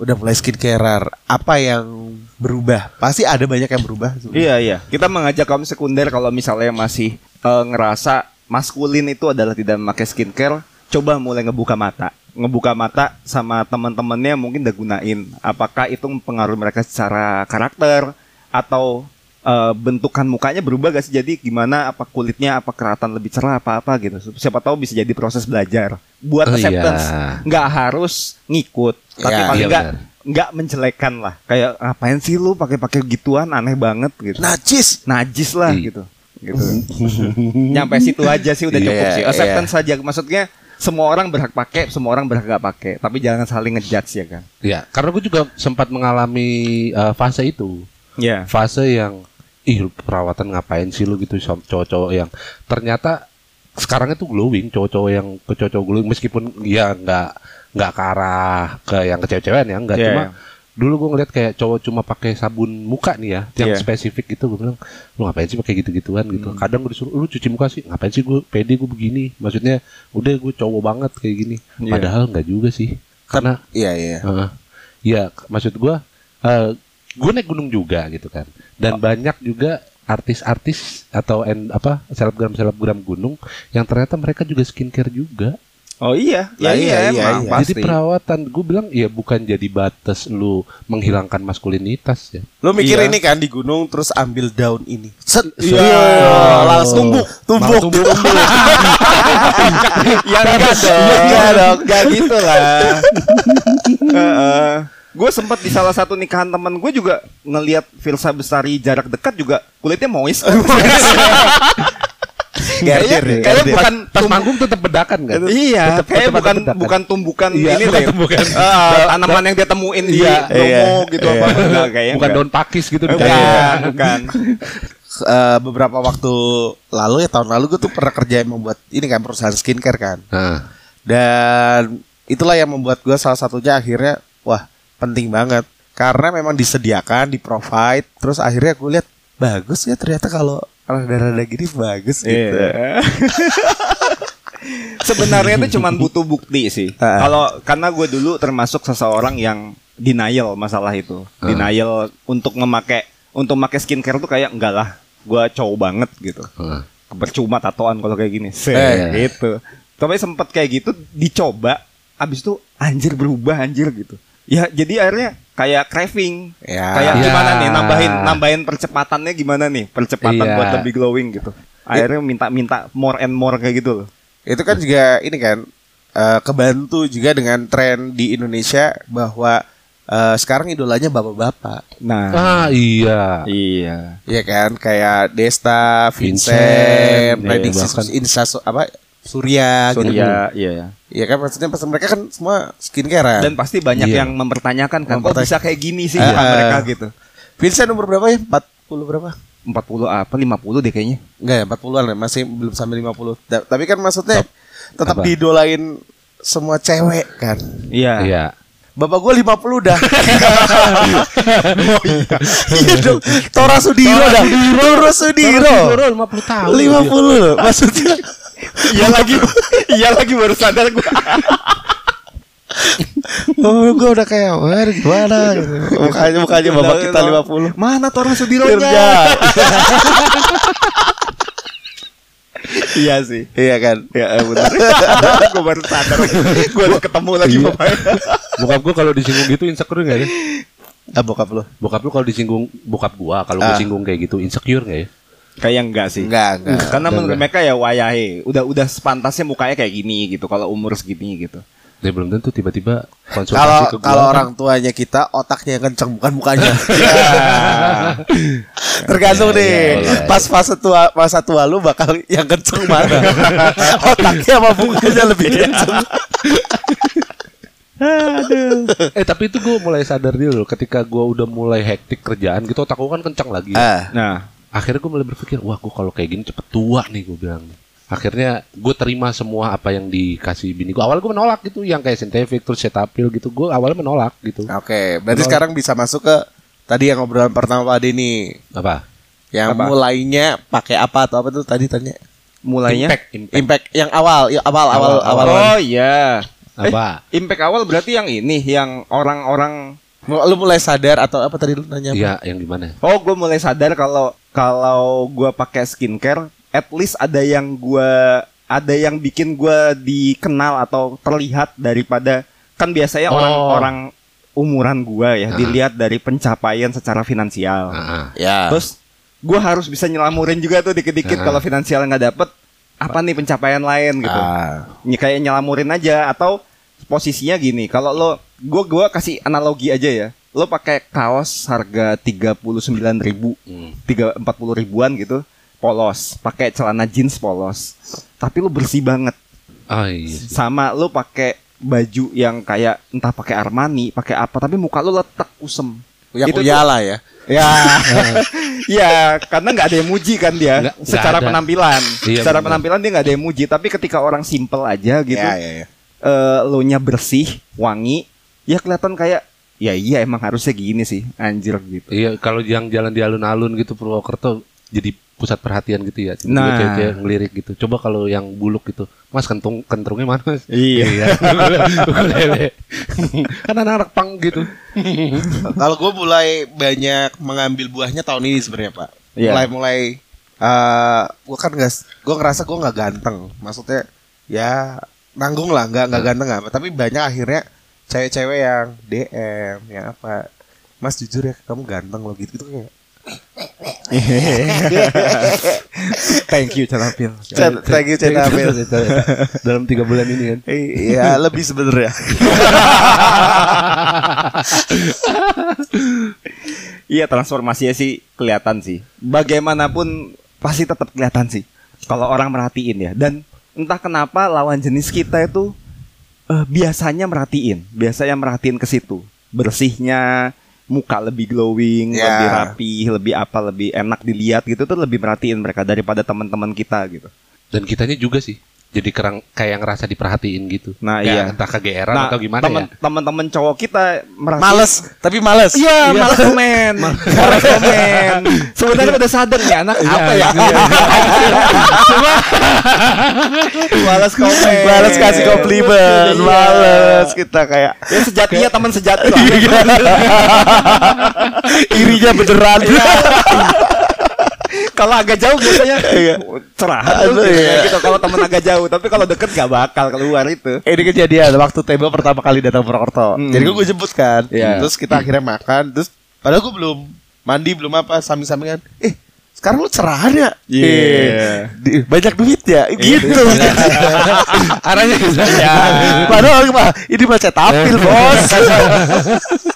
[SPEAKER 3] udah mulai skincarean. Apa yang berubah? Pasti ada banyak yang berubah.
[SPEAKER 2] Iya iya. Kita mengajak kaum sekunder kalau misalnya masih eh, ngerasa maskulin itu adalah tidak memakai skincare, coba mulai ngebuka mata. Ngebuka mata sama teman-temannya mungkin udah gunain. Apakah itu mempengaruhi mereka secara karakter atau eh, bentukan mukanya berubah gak sih? Jadi gimana apa kulitnya apa keratan lebih cerah apa apa gitu. Siapa tahu bisa jadi proses belajar. Buat
[SPEAKER 1] Oh,
[SPEAKER 2] acceptance.
[SPEAKER 1] iya.
[SPEAKER 2] nggak harus ngikut, tapi
[SPEAKER 3] Iya,
[SPEAKER 2] paling
[SPEAKER 1] iya
[SPEAKER 2] nggak nggak menjelekan lah. Kayak ngapain sih lu pakai-pakai gituan aneh banget gitu
[SPEAKER 3] Najis.
[SPEAKER 2] najis lah
[SPEAKER 1] Iya.
[SPEAKER 2] gitu gitu nyampe situ aja sih udah cukup
[SPEAKER 3] Iya,
[SPEAKER 2] sih acceptance saja maksudnya semua orang berhak pakai semua orang berhak gak pakai tapi jangan saling ngejudge ya kan
[SPEAKER 1] Iya, karena gue juga sempat mengalami eh, fase itu.
[SPEAKER 2] Iya
[SPEAKER 1] Fase yang ih perawatan ngapain sih lu gitu cowok-cowok yang ternyata sekarang itu glowing, cowok-cowok yang ke cowok-cowok glowing meskipun ya nggak nggak ke arah ke yang ke cewek-cewekan ya, nggak
[SPEAKER 2] Iya,
[SPEAKER 1] cuma
[SPEAKER 2] iya.
[SPEAKER 1] dulu gue ngeliat kayak cowok cuma pakai sabun muka nih ya, yang
[SPEAKER 2] Iya.
[SPEAKER 1] spesifik itu gue bilang lu ngapain sih pakai gitu-gituan gitu.
[SPEAKER 2] Hmm.
[SPEAKER 1] Kadang gue disuruh lu cuci muka sih, ngapain sih gue pede gue begini, maksudnya udah gue cowok banget kayak gini.
[SPEAKER 2] Iya.
[SPEAKER 1] Padahal nggak juga sih, karena
[SPEAKER 3] Iya iya.
[SPEAKER 1] Heeh. Iya, k- maksud gua eh gue naik gunung juga gitu kan. Dan banyak juga artis-artis atau en, apa selebgram-selebgram gunung yang ternyata mereka juga skincare juga.
[SPEAKER 2] oh iya ya
[SPEAKER 3] iya,
[SPEAKER 2] iya,
[SPEAKER 3] iya,
[SPEAKER 2] emang
[SPEAKER 3] iya.
[SPEAKER 2] pasti
[SPEAKER 1] Jadi perawatan gue bilang ya bukan jadi batas lu menghilangkan maskulinitas ya.
[SPEAKER 3] Lu mikir
[SPEAKER 2] Iya.
[SPEAKER 3] ini kan di gunung terus ambil daun ini. Set.
[SPEAKER 1] Iya.
[SPEAKER 3] langsung tumbuk, tumbuk.
[SPEAKER 1] Malah tumbuk.
[SPEAKER 2] ya enggak dong
[SPEAKER 3] Enggak dong.
[SPEAKER 2] enggak gitu lah gue sempat di salah satu nikahan temen gue juga ngelihat Filsa Bestari jarak dekat juga kulitnya moist Kayaknya-
[SPEAKER 3] ya,
[SPEAKER 2] kayaknya bukan
[SPEAKER 1] Pas manggung tetap bedakan kan?
[SPEAKER 2] Iya,
[SPEAKER 1] Tetep-
[SPEAKER 2] kayak
[SPEAKER 1] tetep
[SPEAKER 2] bukan
[SPEAKER 1] bedakan.
[SPEAKER 2] bukan tumbukan
[SPEAKER 1] Iya,
[SPEAKER 2] ini
[SPEAKER 1] bukan
[SPEAKER 2] deh.
[SPEAKER 1] tumbukan.
[SPEAKER 2] Ah, tanaman yang dia temuin di
[SPEAKER 1] Iya,
[SPEAKER 2] Bromo
[SPEAKER 3] iya,
[SPEAKER 2] gitu
[SPEAKER 3] iya.
[SPEAKER 2] apa enggak kayaknya.
[SPEAKER 1] bukan daun pakis gitu
[SPEAKER 2] Bukan,
[SPEAKER 1] dikasih.
[SPEAKER 2] bukan.
[SPEAKER 3] Eh, beberapa waktu lalu ya tahun lalu gue tuh pernah kerja yang membuat ini kan perusahaan skincare kan.
[SPEAKER 1] Nah,
[SPEAKER 3] Dan itulah yang membuat gue salah satunya akhirnya wah penting banget karena memang disediakan, di provide. Terus akhirnya gue lihat bagus ya ternyata kalau rada-rada gini bagus gitu.
[SPEAKER 2] Iya. Sebenarnya itu cuma butuh bukti sih.
[SPEAKER 3] Ah.
[SPEAKER 2] Kalau karena gue dulu termasuk seseorang yang denial masalah itu.
[SPEAKER 1] Ah.
[SPEAKER 2] Denial untuk memakai untuk memakai skincare tuh kayak enggak lah. Gue cowok banget gitu.
[SPEAKER 1] nah.
[SPEAKER 2] Percuma tatoan kalau kayak gini. Se,
[SPEAKER 1] Eh.
[SPEAKER 2] gitu. Tapi sempat kayak gitu dicoba abis itu anjir berubah anjir gitu. Ya jadi akhirnya kayak craving.
[SPEAKER 3] Ya.
[SPEAKER 2] Kayak
[SPEAKER 1] Ya.
[SPEAKER 2] gimana nih nambahin nambahin percepatannya gimana nih? Percepatan
[SPEAKER 1] Iya.
[SPEAKER 2] buat lebih glowing gitu. Akhirnya minta-minta more and more kayak gitu loh.
[SPEAKER 3] Itu kan juga ini kan eh, kebantu juga dengan tren di Indonesia bahwa eh, sekarang idolanya bapak-bapak.
[SPEAKER 2] Nah,
[SPEAKER 1] Ah iya.
[SPEAKER 2] iya.
[SPEAKER 3] Iya kan kayak Desta, Vincent,
[SPEAKER 1] Vincent,
[SPEAKER 3] Prediksi
[SPEAKER 1] iya, bahkan-
[SPEAKER 3] Insta apa Surya, gitu.
[SPEAKER 2] Surya, iya.
[SPEAKER 3] Iya kan maksudnya pas mereka kan semua skincare.
[SPEAKER 2] Dan pasti banyak
[SPEAKER 1] Iya.
[SPEAKER 2] yang mempertanyakan kan, kok
[SPEAKER 3] Mempertanya-
[SPEAKER 2] bisa kayak gini sih
[SPEAKER 3] Ah,
[SPEAKER 2] muka
[SPEAKER 3] ah.
[SPEAKER 2] mereka gitu.
[SPEAKER 3] Vincent umur berapa ya? 40 berapa?
[SPEAKER 2] 40 apa 50 deh kayaknya.
[SPEAKER 3] Enggak ya, 40-an ya, masih belum sampai 50. Da- tapi kan maksudnya tetap
[SPEAKER 1] Apa?
[SPEAKER 3] diidolain semua cewek kan.
[SPEAKER 2] Iya.
[SPEAKER 1] Iya.
[SPEAKER 3] Bapak gue 50 dah. oh iya. iya dong. Tora Sudiro dah. Tora Sudiro.
[SPEAKER 1] 50 tahun.
[SPEAKER 3] 50 loh. Maksudnya
[SPEAKER 2] Iya lagi. iya lagi baru sadar gua.
[SPEAKER 3] Oh gue udah kayak Wah gimana gitu. Mukanya mukanya bapak kita 50
[SPEAKER 2] Mana Tora
[SPEAKER 3] Kerja
[SPEAKER 2] Sudironya? Iya sih.
[SPEAKER 3] Iya kan?
[SPEAKER 2] Ya benar. gue baru sadar. gue udah ketemu lagi
[SPEAKER 1] Iya.
[SPEAKER 2] bapaknya.
[SPEAKER 1] Bokap gua kalau disinggung gitu insecure enggak ya?
[SPEAKER 3] Ah, bokap lu?
[SPEAKER 1] Bokap lu kalau disinggung bokap gua kalau gua
[SPEAKER 3] Ah.
[SPEAKER 1] singgung kayak gitu insecure enggak ya?
[SPEAKER 2] Kayak enggak sih.
[SPEAKER 3] Enggak, enggak.
[SPEAKER 2] Karena
[SPEAKER 1] Enggak,
[SPEAKER 2] menurut
[SPEAKER 1] enggak.
[SPEAKER 2] mereka ya wayahe, udah udah sepantasnya mukanya kayak gini gitu kalau umur segini gitu.
[SPEAKER 1] Dia belum tentu tiba-tiba konsultasi
[SPEAKER 3] Kalau
[SPEAKER 1] ke gua.
[SPEAKER 3] kalau
[SPEAKER 1] kan.
[SPEAKER 3] orang tuanya kita otaknya yang kenceng bukan mukanya. Tergantung
[SPEAKER 1] Iya,
[SPEAKER 3] nih.
[SPEAKER 1] iya, iya.
[SPEAKER 3] Pas fase tua masa tua lu bakal yang kenceng mana? otaknya sama mukanya lebih kenceng.
[SPEAKER 1] eh tapi itu gue mulai sadar dulu ketika gue udah mulai hektik kerjaan gitu otak gue kan kencang lagi.
[SPEAKER 3] Ah,
[SPEAKER 2] Nah,
[SPEAKER 1] Akhirnya gue mulai berpikir wah gue kalau kayak gini cepet tua nih gue bilang. Akhirnya gue terima semua apa yang dikasih bini gue. Awal gue menolak gitu yang kayak Scientific terus Cetaphil gitu. Gue awalnya menolak gitu.
[SPEAKER 3] Oke, berarti
[SPEAKER 1] Menolak.
[SPEAKER 3] sekarang bisa masuk ke tadi yang obrolan pertama Pak Denny.
[SPEAKER 1] Apa?
[SPEAKER 3] Yang
[SPEAKER 2] Apa?
[SPEAKER 3] mulainya pakai apa atau apa tuh tadi tanya?
[SPEAKER 2] mulainya
[SPEAKER 1] Impact, impact.
[SPEAKER 3] Impact yang awal, ya, awal awal awal.
[SPEAKER 2] Oh iya.
[SPEAKER 1] Apa?
[SPEAKER 2] Eh, impact awal berarti yang ini yang orang-orang
[SPEAKER 3] Lu mulai sadar atau apa tadi lu nanya?
[SPEAKER 1] Iya, yang di mana?
[SPEAKER 2] Oh, gue mulai sadar kalau kalau gue pakai skincare, at least ada yang gue ada yang bikin gue dikenal atau terlihat daripada kan biasanya
[SPEAKER 1] Oh.
[SPEAKER 2] orang-orang umuran gue ya
[SPEAKER 1] Ah.
[SPEAKER 2] dilihat dari pencapaian secara finansial.
[SPEAKER 1] Ah,
[SPEAKER 3] Ya.
[SPEAKER 2] Terus gue harus bisa nyelamurin juga tuh dikit-dikit
[SPEAKER 1] Ah.
[SPEAKER 2] kalau finansial nggak dapet apa nih pencapaian lain gitu.
[SPEAKER 3] Ah.
[SPEAKER 2] Ini kayak nyelamurin aja atau posisinya gini. Kalau lo gue gua kasih analogi aja ya. Lo pakai kaos harga 39.000 ribu
[SPEAKER 1] hmm.
[SPEAKER 2] tiga empat puluh ribuan gitu polos pakai celana jeans polos tapi lu bersih banget
[SPEAKER 1] Oh iya.
[SPEAKER 2] sama lu pakai baju yang kayak entah pakai Armani pakai apa tapi muka lu letak kusem
[SPEAKER 3] Uya
[SPEAKER 2] Itu
[SPEAKER 3] lah ya.
[SPEAKER 2] ya ya karena nggak ada yang muji kan dia
[SPEAKER 1] nggak
[SPEAKER 2] secara
[SPEAKER 1] ada.
[SPEAKER 2] penampilan
[SPEAKER 1] Iya,
[SPEAKER 2] secara
[SPEAKER 1] benar.
[SPEAKER 2] penampilan dia nggak ada yang muji tapi ketika orang simple aja gitu
[SPEAKER 3] Ya, ya, ya.
[SPEAKER 2] Eh, lo nya bersih wangi ya kelihatan kayak ya iya emang harusnya gini sih anjir gitu
[SPEAKER 1] Iya, kalau yang jalan di alun-alun gitu Purwokerto jadi pusat perhatian gitu ya.
[SPEAKER 2] Nah.
[SPEAKER 1] cewek-cewek ngelirik gitu. Coba kalau yang buluk gitu, Mas kentung kentrungnya mana Mas?
[SPEAKER 2] Iya.
[SPEAKER 1] Ukulele. kan anak-anak pang gitu.
[SPEAKER 3] Kalau gue mulai banyak mengambil buahnya tahun ini sebenarnya Pak.
[SPEAKER 2] Iya.
[SPEAKER 3] Mulai mulai eh gue kan nggak, gue ngerasa gue nggak ganteng. Maksudnya ya nanggung lah, nggak nggak ganteng apa. Tapi banyak akhirnya cewek-cewek yang DM, yang apa. Mas jujur ya kamu ganteng loh gitu gitu kayak.
[SPEAKER 2] thank you Canapil
[SPEAKER 3] Chat, thank you Chat Apil.
[SPEAKER 1] Dalam tiga bulan ini kan.
[SPEAKER 3] Iya lebih sebenarnya.
[SPEAKER 2] Iya transformasinya sih kelihatan sih. Bagaimanapun pasti tetap kelihatan sih. Kalau orang merhatiin ya. Dan entah kenapa lawan jenis kita itu eh, biasanya merhatiin, biasanya merhatiin ke situ. Bersihnya, muka lebih glowing,
[SPEAKER 3] Ya.
[SPEAKER 2] lebih rapi, lebih apa, lebih enak dilihat gitu tuh lebih merhatiin mereka daripada teman-teman kita gitu.
[SPEAKER 1] Dan kitanya juga sih. Jadi kerang kayak ngerasa diperhatiin gitu.
[SPEAKER 2] Nah,
[SPEAKER 1] Kayak
[SPEAKER 2] iya.
[SPEAKER 1] Entah kegeeran
[SPEAKER 2] Nah,
[SPEAKER 1] atau gimana
[SPEAKER 2] temen,
[SPEAKER 1] ya.
[SPEAKER 2] teman-teman cowok kita merhatiin
[SPEAKER 3] Males, tapi males.
[SPEAKER 2] Iya, malas komen. Malas komen. Sebenarnya udah sadar nih anak apa ya? Cuma malas komen.
[SPEAKER 3] Males kasih komplimen,
[SPEAKER 2] Iya.
[SPEAKER 3] males kita kayak
[SPEAKER 2] Ya sejatinya teman sejati lah.
[SPEAKER 3] irinya beneran.
[SPEAKER 2] Kalau agak jauh biasanya
[SPEAKER 3] Iya.
[SPEAKER 2] tuh
[SPEAKER 3] Aduh,
[SPEAKER 2] kayak
[SPEAKER 3] iya.
[SPEAKER 2] gitu kalau teman agak jauh, tapi kalau deket gak bakal keluar itu.
[SPEAKER 3] Ini kejadian waktu Tebo pertama kali datang Purwokerto.
[SPEAKER 2] Hmm.
[SPEAKER 3] Jadi gue jemput kan.
[SPEAKER 2] Iya.
[SPEAKER 3] Terus kita akhirnya makan. Terus padahal gue belum mandi belum apa samping-sampingan. Eh sekarang lu cerahan ya?
[SPEAKER 2] Iya.
[SPEAKER 3] Eh, banyak duit ya? Gitu.
[SPEAKER 1] Arahnya gitu.
[SPEAKER 2] Ya.
[SPEAKER 3] Padahal mah ini mah tapil bos.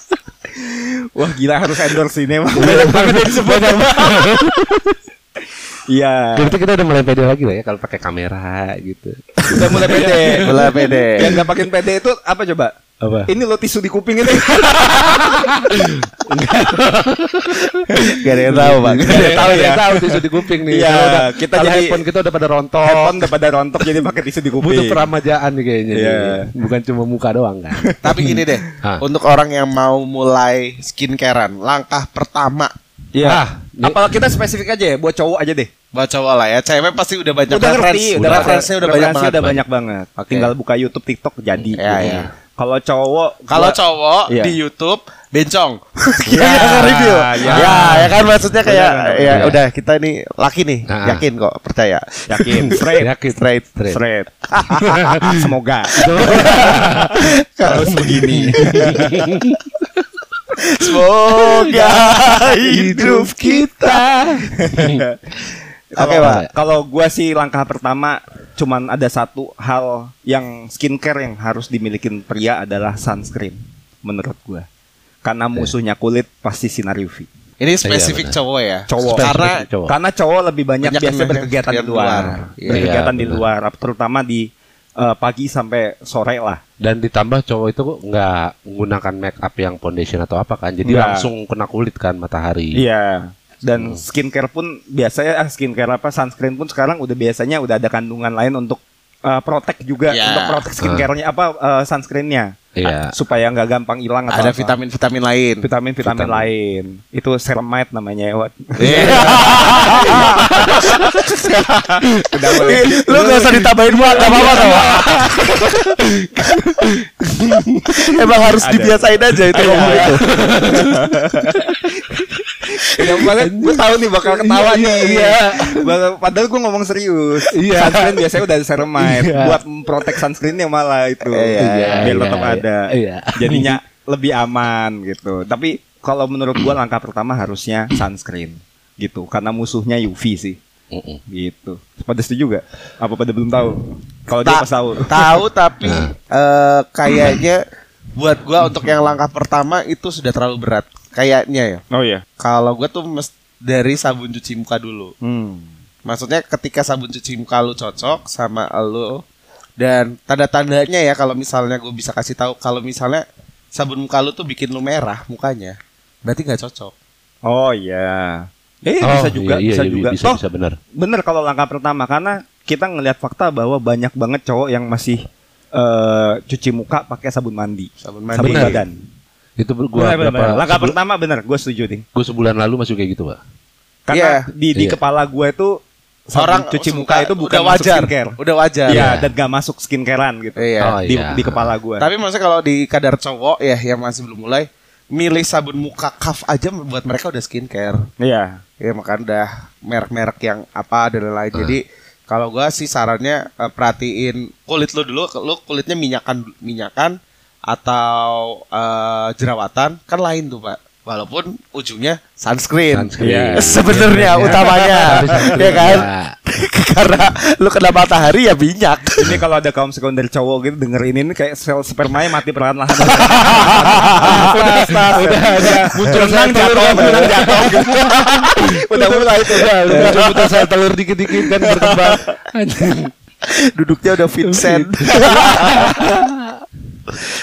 [SPEAKER 2] Wah gila harus endorse ini emang banyak banget yang disebut. Iya.
[SPEAKER 1] Berarti kita udah mulai pede lagi lah ya kalau pakai kamera gitu.
[SPEAKER 2] Udah mulai pede.
[SPEAKER 3] Mulai pede.
[SPEAKER 2] Yang gak pakai pede itu apa coba?
[SPEAKER 1] Apa?
[SPEAKER 2] Ini lo tisu di kuping ini.
[SPEAKER 3] Gak ada yang tahu pak.
[SPEAKER 2] Gak ada yang tahu ya.
[SPEAKER 1] Tahu tisu di kuping nih.
[SPEAKER 2] Iya, kita jadi-
[SPEAKER 1] handphone kita udah pada rontok.
[SPEAKER 2] Headphone udah pada rontok jadi pakai tisu di kuping.
[SPEAKER 1] Butuh peramajaan nih kayaknya.
[SPEAKER 2] Iya.
[SPEAKER 1] Bukan cuma muka doang kan.
[SPEAKER 3] Tapi gini deh, untuk orang yang mau mulai skincarean, langkah pertama
[SPEAKER 2] Iya.
[SPEAKER 1] Ah, ini-
[SPEAKER 2] Apalagi kita spesifik aja ya, buat cowok aja deh.
[SPEAKER 3] buat cowok lah ya, cewek pasti udah banyak
[SPEAKER 2] udah
[SPEAKER 3] reference,
[SPEAKER 2] ngerti,
[SPEAKER 3] udah referensinya udah banyak
[SPEAKER 2] referensi
[SPEAKER 3] banget.
[SPEAKER 2] udah banyak banget.
[SPEAKER 3] Oke.
[SPEAKER 2] Tinggal buka YouTube, TikTok jadi.
[SPEAKER 3] Ya,
[SPEAKER 2] gitu.
[SPEAKER 3] ya.
[SPEAKER 2] Kalau cowok
[SPEAKER 3] Kalau cowok
[SPEAKER 2] Iya.
[SPEAKER 3] di YouTube bencong.
[SPEAKER 2] Ya,
[SPEAKER 3] Kita nggak review.
[SPEAKER 2] ya.
[SPEAKER 3] Ya, ya kan maksudnya kayak
[SPEAKER 2] benar,
[SPEAKER 3] ya
[SPEAKER 1] benar.
[SPEAKER 3] udah kita ini laki nih,
[SPEAKER 1] Nah.
[SPEAKER 3] yakin kok, percaya.
[SPEAKER 2] yakin straight
[SPEAKER 1] Yakin.
[SPEAKER 3] Straight.
[SPEAKER 1] Straight.
[SPEAKER 2] straight. Semoga terus begini.
[SPEAKER 3] Semoga hidup kita. Oke,
[SPEAKER 2] Kalau-
[SPEAKER 3] Pak.
[SPEAKER 2] Kalau gua sih langkah pertama cuman ada satu hal yang skincare yang harus dimiliki pria adalah sunscreen menurut gua. Karena musuhnya kulit pasti sinar UV.
[SPEAKER 3] Ini spesifik
[SPEAKER 1] benar.
[SPEAKER 3] cowok ya.
[SPEAKER 2] Cowok.
[SPEAKER 3] Karena
[SPEAKER 1] Spesifik cowok.
[SPEAKER 2] Karena cowok lebih banyak,
[SPEAKER 3] Banyak
[SPEAKER 2] biasa berkegiatan di
[SPEAKER 3] di
[SPEAKER 2] luar.
[SPEAKER 3] luar. Iya.
[SPEAKER 2] Berkegiatan
[SPEAKER 1] Iya,
[SPEAKER 2] di luar, terutama di eh, pagi sampai sore lah.
[SPEAKER 1] Dan ditambah cowok itu nggak menggunakan make up yang foundation atau apa kan, jadi
[SPEAKER 2] Nggak.
[SPEAKER 1] langsung kena kulit kan matahari.
[SPEAKER 2] Iya. Dan skincare pun biasanya ah, skincare apa sunscreen pun sekarang udah biasanya udah ada kandungan lain untuk eh, protect juga
[SPEAKER 3] Iya.
[SPEAKER 2] untuk protect skincare-nya apa eh, sunscreennya
[SPEAKER 1] Iya.
[SPEAKER 2] Supaya nggak gampang hilang atau
[SPEAKER 3] ada vitamin-vitamin lain.
[SPEAKER 2] vitamin-vitamin
[SPEAKER 1] Vitamin.
[SPEAKER 2] lain. Itu ceramide namanya ya. Wat.
[SPEAKER 3] Iya.
[SPEAKER 2] Udah boleh.
[SPEAKER 3] Lu gak usah ditambahin buat gak apa-apa tau Emang harus
[SPEAKER 2] Ada.
[SPEAKER 3] dibiasain aja itu
[SPEAKER 2] Iya.
[SPEAKER 3] ngomong itu
[SPEAKER 2] Yang banget gue tahu nih bakal ketawa nih. Iya. Padahal gue ngomong serius. Iya. Sunscreen biasanya udah ceramide
[SPEAKER 1] Iya.
[SPEAKER 2] buat memprotek sunscreennya malah itu.
[SPEAKER 3] Iya,
[SPEAKER 2] Biar
[SPEAKER 1] iya,
[SPEAKER 2] tetap
[SPEAKER 1] iya.
[SPEAKER 2] ada.
[SPEAKER 1] Iya.
[SPEAKER 2] Jadinya lebih aman gitu. Tapi kalau menurut gua langkah pertama harusnya sunscreen gitu karena musuhnya UV sih
[SPEAKER 1] Mm-mm.
[SPEAKER 2] gitu. Pada setuju gak? Apa pada belum tahu? Kalau dia
[SPEAKER 3] Ta-
[SPEAKER 2] pas tahu.
[SPEAKER 3] Tahu tapi eh, kayaknya buat gua untuk yang langkah pertama itu sudah terlalu berat kayaknya ya.
[SPEAKER 2] Oh iya.
[SPEAKER 3] Kalau gua tuh mes- dari sabun cuci muka dulu.
[SPEAKER 2] Hmm.
[SPEAKER 3] Maksudnya ketika sabun cuci muka lu cocok sama lu dan tanda-tandanya ya kalau misalnya gue bisa kasih tahu kalau misalnya sabun muka lu tuh bikin lu merah mukanya, berarti nggak cocok.
[SPEAKER 2] Oh iya. Eh
[SPEAKER 1] Oh,
[SPEAKER 2] bisa juga,
[SPEAKER 1] iya,
[SPEAKER 2] bisa
[SPEAKER 1] iya,
[SPEAKER 2] juga.
[SPEAKER 1] Bisa,
[SPEAKER 2] Toh,
[SPEAKER 1] bisa benar.
[SPEAKER 2] bener kalau langkah pertama karena kita ngelihat fakta bahwa banyak banget cowok yang masih eh, cuci muka pakai sabun mandi,
[SPEAKER 3] Sabun
[SPEAKER 2] sabun
[SPEAKER 1] Bener.
[SPEAKER 2] badan.
[SPEAKER 1] Itu gua
[SPEAKER 2] Bener, bener,
[SPEAKER 1] berapa
[SPEAKER 2] bener. Langkah
[SPEAKER 1] sebelum-
[SPEAKER 2] pertama bener, gue setuju nih.
[SPEAKER 1] gua sebulan lalu masih kayak gitu, Pak.
[SPEAKER 2] Karena
[SPEAKER 3] Iya.
[SPEAKER 2] di di
[SPEAKER 1] Iya.
[SPEAKER 2] kepala gue itu sabun
[SPEAKER 3] Orang
[SPEAKER 2] cuci
[SPEAKER 3] suka-
[SPEAKER 2] muka itu bukan
[SPEAKER 3] udah
[SPEAKER 2] masuk
[SPEAKER 3] wajar,
[SPEAKER 2] skincare.
[SPEAKER 3] udah wajar.
[SPEAKER 2] Iya,
[SPEAKER 3] Ya.
[SPEAKER 2] dan gak masuk skincarean gitu.
[SPEAKER 3] Iya.
[SPEAKER 1] Oh,
[SPEAKER 2] Di,
[SPEAKER 1] iya.
[SPEAKER 2] di kepala gue.
[SPEAKER 3] Tapi maksudnya kalau di kadar cowok ya yang masih belum mulai milih sabun muka kaf aja buat mereka udah skincare.
[SPEAKER 2] Iya.
[SPEAKER 3] Ya makanya udah merek-merek yang apa dan lain-lain. Jadi kalau gua sih sarannya eh, perhatiin kulit lu dulu, lu kulitnya minyakan minyakan atau eh, jerawatan kan lain tuh, Pak. Walaupun ujungnya sunscreen.
[SPEAKER 1] Sunscreen.
[SPEAKER 2] Iya.
[SPEAKER 3] Sebenarnya
[SPEAKER 1] Iya.
[SPEAKER 3] utamanya. Ya kan?
[SPEAKER 1] juga.
[SPEAKER 3] Karena lu kena matahari ya minyak.
[SPEAKER 2] Ini kalau ada kaum sekunder cowok gitu dengerin ini kayak sel spermanya mati perlahan-lahan.
[SPEAKER 1] udah, udah, muncul
[SPEAKER 2] Renang jatuh, renang jatuh.
[SPEAKER 1] udah mulai itu, udah, udah muncul muncul sel telur dikit-dikit kan berkembang.
[SPEAKER 3] Duduknya udah Vincent.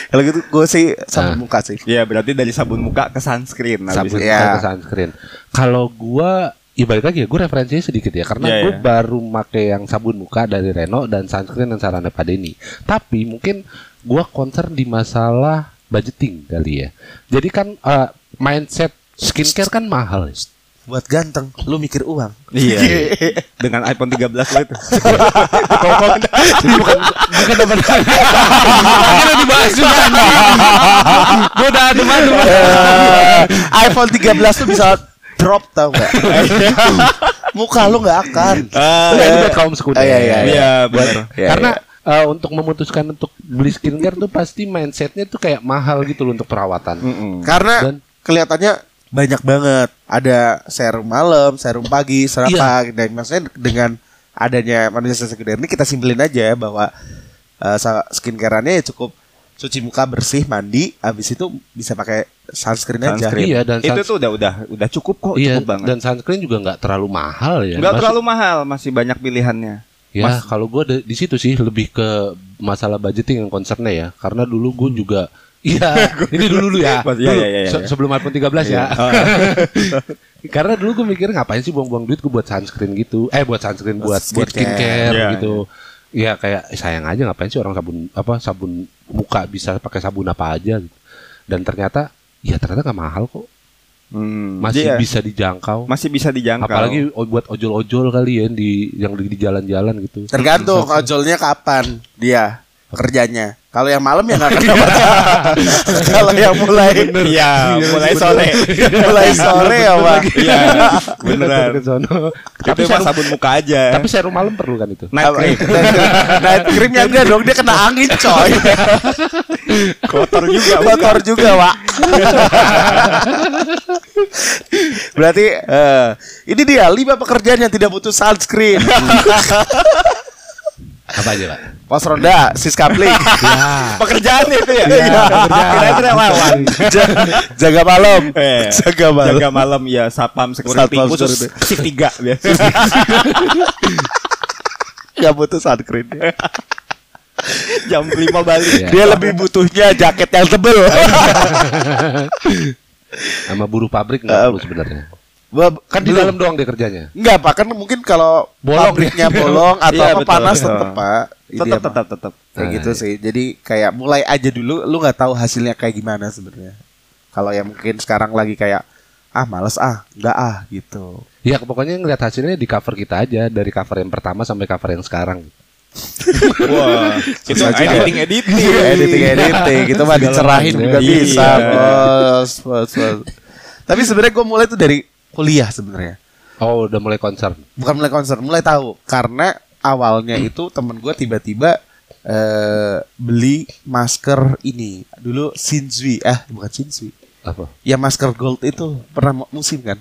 [SPEAKER 3] Kalau gitu gue sih sabun
[SPEAKER 1] Nah.
[SPEAKER 3] muka sih.
[SPEAKER 2] Iya, berarti dari sabun muka ke sunscreen habis
[SPEAKER 1] sabun muka ke sunscreen. Kalau gua Ya balik lagi ya, gue referensinya sedikit ya Karena
[SPEAKER 2] Iya,
[SPEAKER 1] gue
[SPEAKER 2] iya.
[SPEAKER 1] baru make yang sabun muka dari Reno Dan sunscreen yang sarannya Pak Denny Tapi mungkin gue concern di masalah budgeting kali ya Jadi kan eh, mindset skincare kan mahal ya
[SPEAKER 3] Buat ganteng, lu mikir uang.
[SPEAKER 2] Iya. Dengan iPhone 13 lo itu.
[SPEAKER 1] bukan bukan dapat Akhirnya dibahas juga Gue udah ada mana
[SPEAKER 3] Eh, iPhone 13 tuh bisa drop tau gak? Muka lu gak akan.
[SPEAKER 1] Nah, itu buat kaum sekunder.
[SPEAKER 3] Ah, iya, iya,
[SPEAKER 2] Iya, benar.
[SPEAKER 3] Iya,
[SPEAKER 1] Karena eh, untuk memutuskan untuk beli skincare tuh pasti mindsetnya tuh kayak mahal gitu loh untuk perawatan.
[SPEAKER 2] Mm-mm.
[SPEAKER 3] Karena
[SPEAKER 1] Dan-
[SPEAKER 3] kelihatannya banyak banget. Ada serum malam, serum pagi, serum
[SPEAKER 1] Iya.
[SPEAKER 3] apa. Dan maksudnya dengan adanya manusia sekunder ini kita simpelin aja bahwa uh, skincare-annya ya cukup cuci muka bersih, mandi, habis itu bisa pakai sunscreen, aja.
[SPEAKER 2] Sunscreen.
[SPEAKER 1] Iya, dan
[SPEAKER 2] itu
[SPEAKER 1] suns-
[SPEAKER 2] tuh udah udah udah cukup kok,
[SPEAKER 1] iya,
[SPEAKER 2] cukup banget.
[SPEAKER 1] dan sunscreen juga nggak terlalu mahal ya.
[SPEAKER 2] Enggak
[SPEAKER 1] Maksud-
[SPEAKER 2] terlalu mahal, masih banyak pilihannya.
[SPEAKER 1] Ya,
[SPEAKER 2] Mas-
[SPEAKER 1] kalau gue di, di situ sih lebih ke masalah budgeting yang concernnya ya. Karena dulu gue juga Iya, ini dulu dulu ya.
[SPEAKER 2] Mas, iya,
[SPEAKER 1] Dulu,
[SPEAKER 2] iya, iya,
[SPEAKER 1] se-
[SPEAKER 2] iya.
[SPEAKER 1] sebelum iPhone 13 ya. Karena dulu gue mikir ngapain sih buang-buang duit gue buat sunscreen gitu. Eh buat sunscreen buat buat
[SPEAKER 3] Skincare.
[SPEAKER 1] skincare
[SPEAKER 2] Iya,
[SPEAKER 1] gitu. Ya kayak eh, sayang aja ngapain sih orang sabun apa sabun muka bisa pakai sabun apa aja gitu. Dan ternyata ya ternyata nggak mahal kok.
[SPEAKER 2] Hmm,
[SPEAKER 1] Masih
[SPEAKER 2] iya,
[SPEAKER 1] bisa dijangkau.
[SPEAKER 2] masih bisa dijangkau.
[SPEAKER 1] Apalagi buat ojol-ojol kali ya di yang di jalan-jalan gitu.
[SPEAKER 3] Tergantung ojolnya kapan dia. Pekerjaannya. Kalau yang malam ya nggak kena pajak. Kalau yang mulai
[SPEAKER 2] Iya, mulai sore.
[SPEAKER 3] mulai sore ya pak.
[SPEAKER 2] Iya, beneran. Tapi
[SPEAKER 1] serum,
[SPEAKER 2] sabun muka aja.
[SPEAKER 1] tapi serum malam perlu kan itu.
[SPEAKER 2] night cream.
[SPEAKER 3] Night cream yang enggak dong dia kena angin coy.
[SPEAKER 2] Kotor juga.
[SPEAKER 3] Kotor juga pak. Berarti eh, ini dia lima pekerjaan yang tidak butuh sunscreen.
[SPEAKER 1] Apa aja, Pak?
[SPEAKER 3] Pos ronda, sis kapling.
[SPEAKER 1] Ya.
[SPEAKER 2] Pekerjaan itu ya.
[SPEAKER 3] Iya.
[SPEAKER 2] Kira itu relawan.
[SPEAKER 3] Ja- jaga malam.
[SPEAKER 2] Eh,
[SPEAKER 3] Jaga malam.
[SPEAKER 2] Jaga malam ya sapam security
[SPEAKER 3] Satpam
[SPEAKER 2] khusus shift 3 biasa.
[SPEAKER 3] Gak butuh sunscreen.
[SPEAKER 2] Jam 5 balik.
[SPEAKER 1] Iya.
[SPEAKER 3] Dia lebih butuhnya jaket yang tebel.
[SPEAKER 1] Sama buruh pabrik nggak
[SPEAKER 3] Eh,
[SPEAKER 1] perlu sebenarnya. Kan di dalam doang dia kerjanya.
[SPEAKER 3] Enggak pak kan mungkin kalau
[SPEAKER 1] Bolong
[SPEAKER 3] pabriknya
[SPEAKER 1] dia.
[SPEAKER 3] bolong atau
[SPEAKER 2] Iya,
[SPEAKER 3] apa
[SPEAKER 2] betul.
[SPEAKER 3] panas
[SPEAKER 2] Iya.
[SPEAKER 3] tetep pak.
[SPEAKER 2] Tetap tetap tetap.
[SPEAKER 3] kayak
[SPEAKER 1] Nah,
[SPEAKER 3] gitu
[SPEAKER 1] iya.
[SPEAKER 3] sih. Jadi kayak mulai aja dulu. Lu nggak tahu hasilnya kayak gimana sebenarnya. Kalau yang mungkin sekarang lagi kayak ah males ah nggak ah gitu.
[SPEAKER 1] Ya pokoknya ngeliat hasilnya di cover kita aja dari cover yang pertama sampai cover yang sekarang.
[SPEAKER 2] Wah, itu editing editing.
[SPEAKER 3] editing editing gitu mah dicerahin juga
[SPEAKER 2] Iya.
[SPEAKER 3] bisa bos, bos, bos. Tapi sebenarnya gue mulai tuh dari kuliah sebenarnya.
[SPEAKER 1] Oh udah mulai concern.
[SPEAKER 3] bukan mulai concern, mulai tahu karena awalnya itu temen gue tiba-tiba eh beli masker ini dulu Shinzui ah bukan Shinzui
[SPEAKER 1] Apa?
[SPEAKER 3] ya masker gold itu pernah mu- musim kan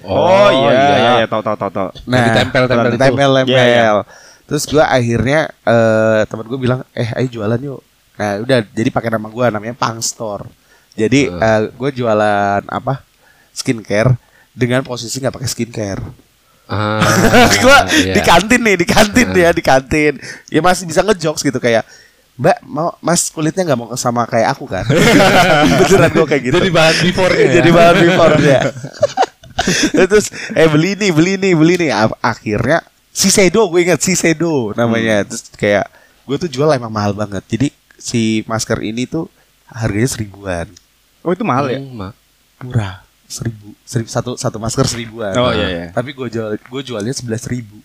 [SPEAKER 2] Oh, iya iya iya tahu tahu tahu tahu.
[SPEAKER 1] Yang ditempel-tempel itu.
[SPEAKER 3] ditempel-tempel.
[SPEAKER 2] Iya, iya.
[SPEAKER 3] terus gue akhirnya eh temen gue bilang eh ayo jualan yuk nah udah jadi pakai nama gue namanya Pang Store jadi eh, gue jualan apa skincare dengan posisi nggak pakai skincare.
[SPEAKER 1] Ah,
[SPEAKER 3] gua
[SPEAKER 1] iya.
[SPEAKER 3] di kantin nih di kantin ya di kantin. Ya masih bisa ngejokes gitu kayak Mbak mau Mas kulitnya nggak mau sama kayak aku kan? Beneran gue kayak gitu.
[SPEAKER 1] Jadi bahan before
[SPEAKER 3] jadi bahan before ya terus eh beli nih beli nih beli nih. Akhirnya si Sedo gue ingat si Sedo namanya terus kayak gue tuh jual emang mahal banget. Jadi si masker ini tuh harganya seribuan.
[SPEAKER 2] Oh, itu mahal ya?
[SPEAKER 1] Hmm, Ma.
[SPEAKER 3] murah seribu, seribu satu satu masker seribuan
[SPEAKER 2] Oh, iya, iya.
[SPEAKER 3] tapi gue jual gue jualnya sebelas ribu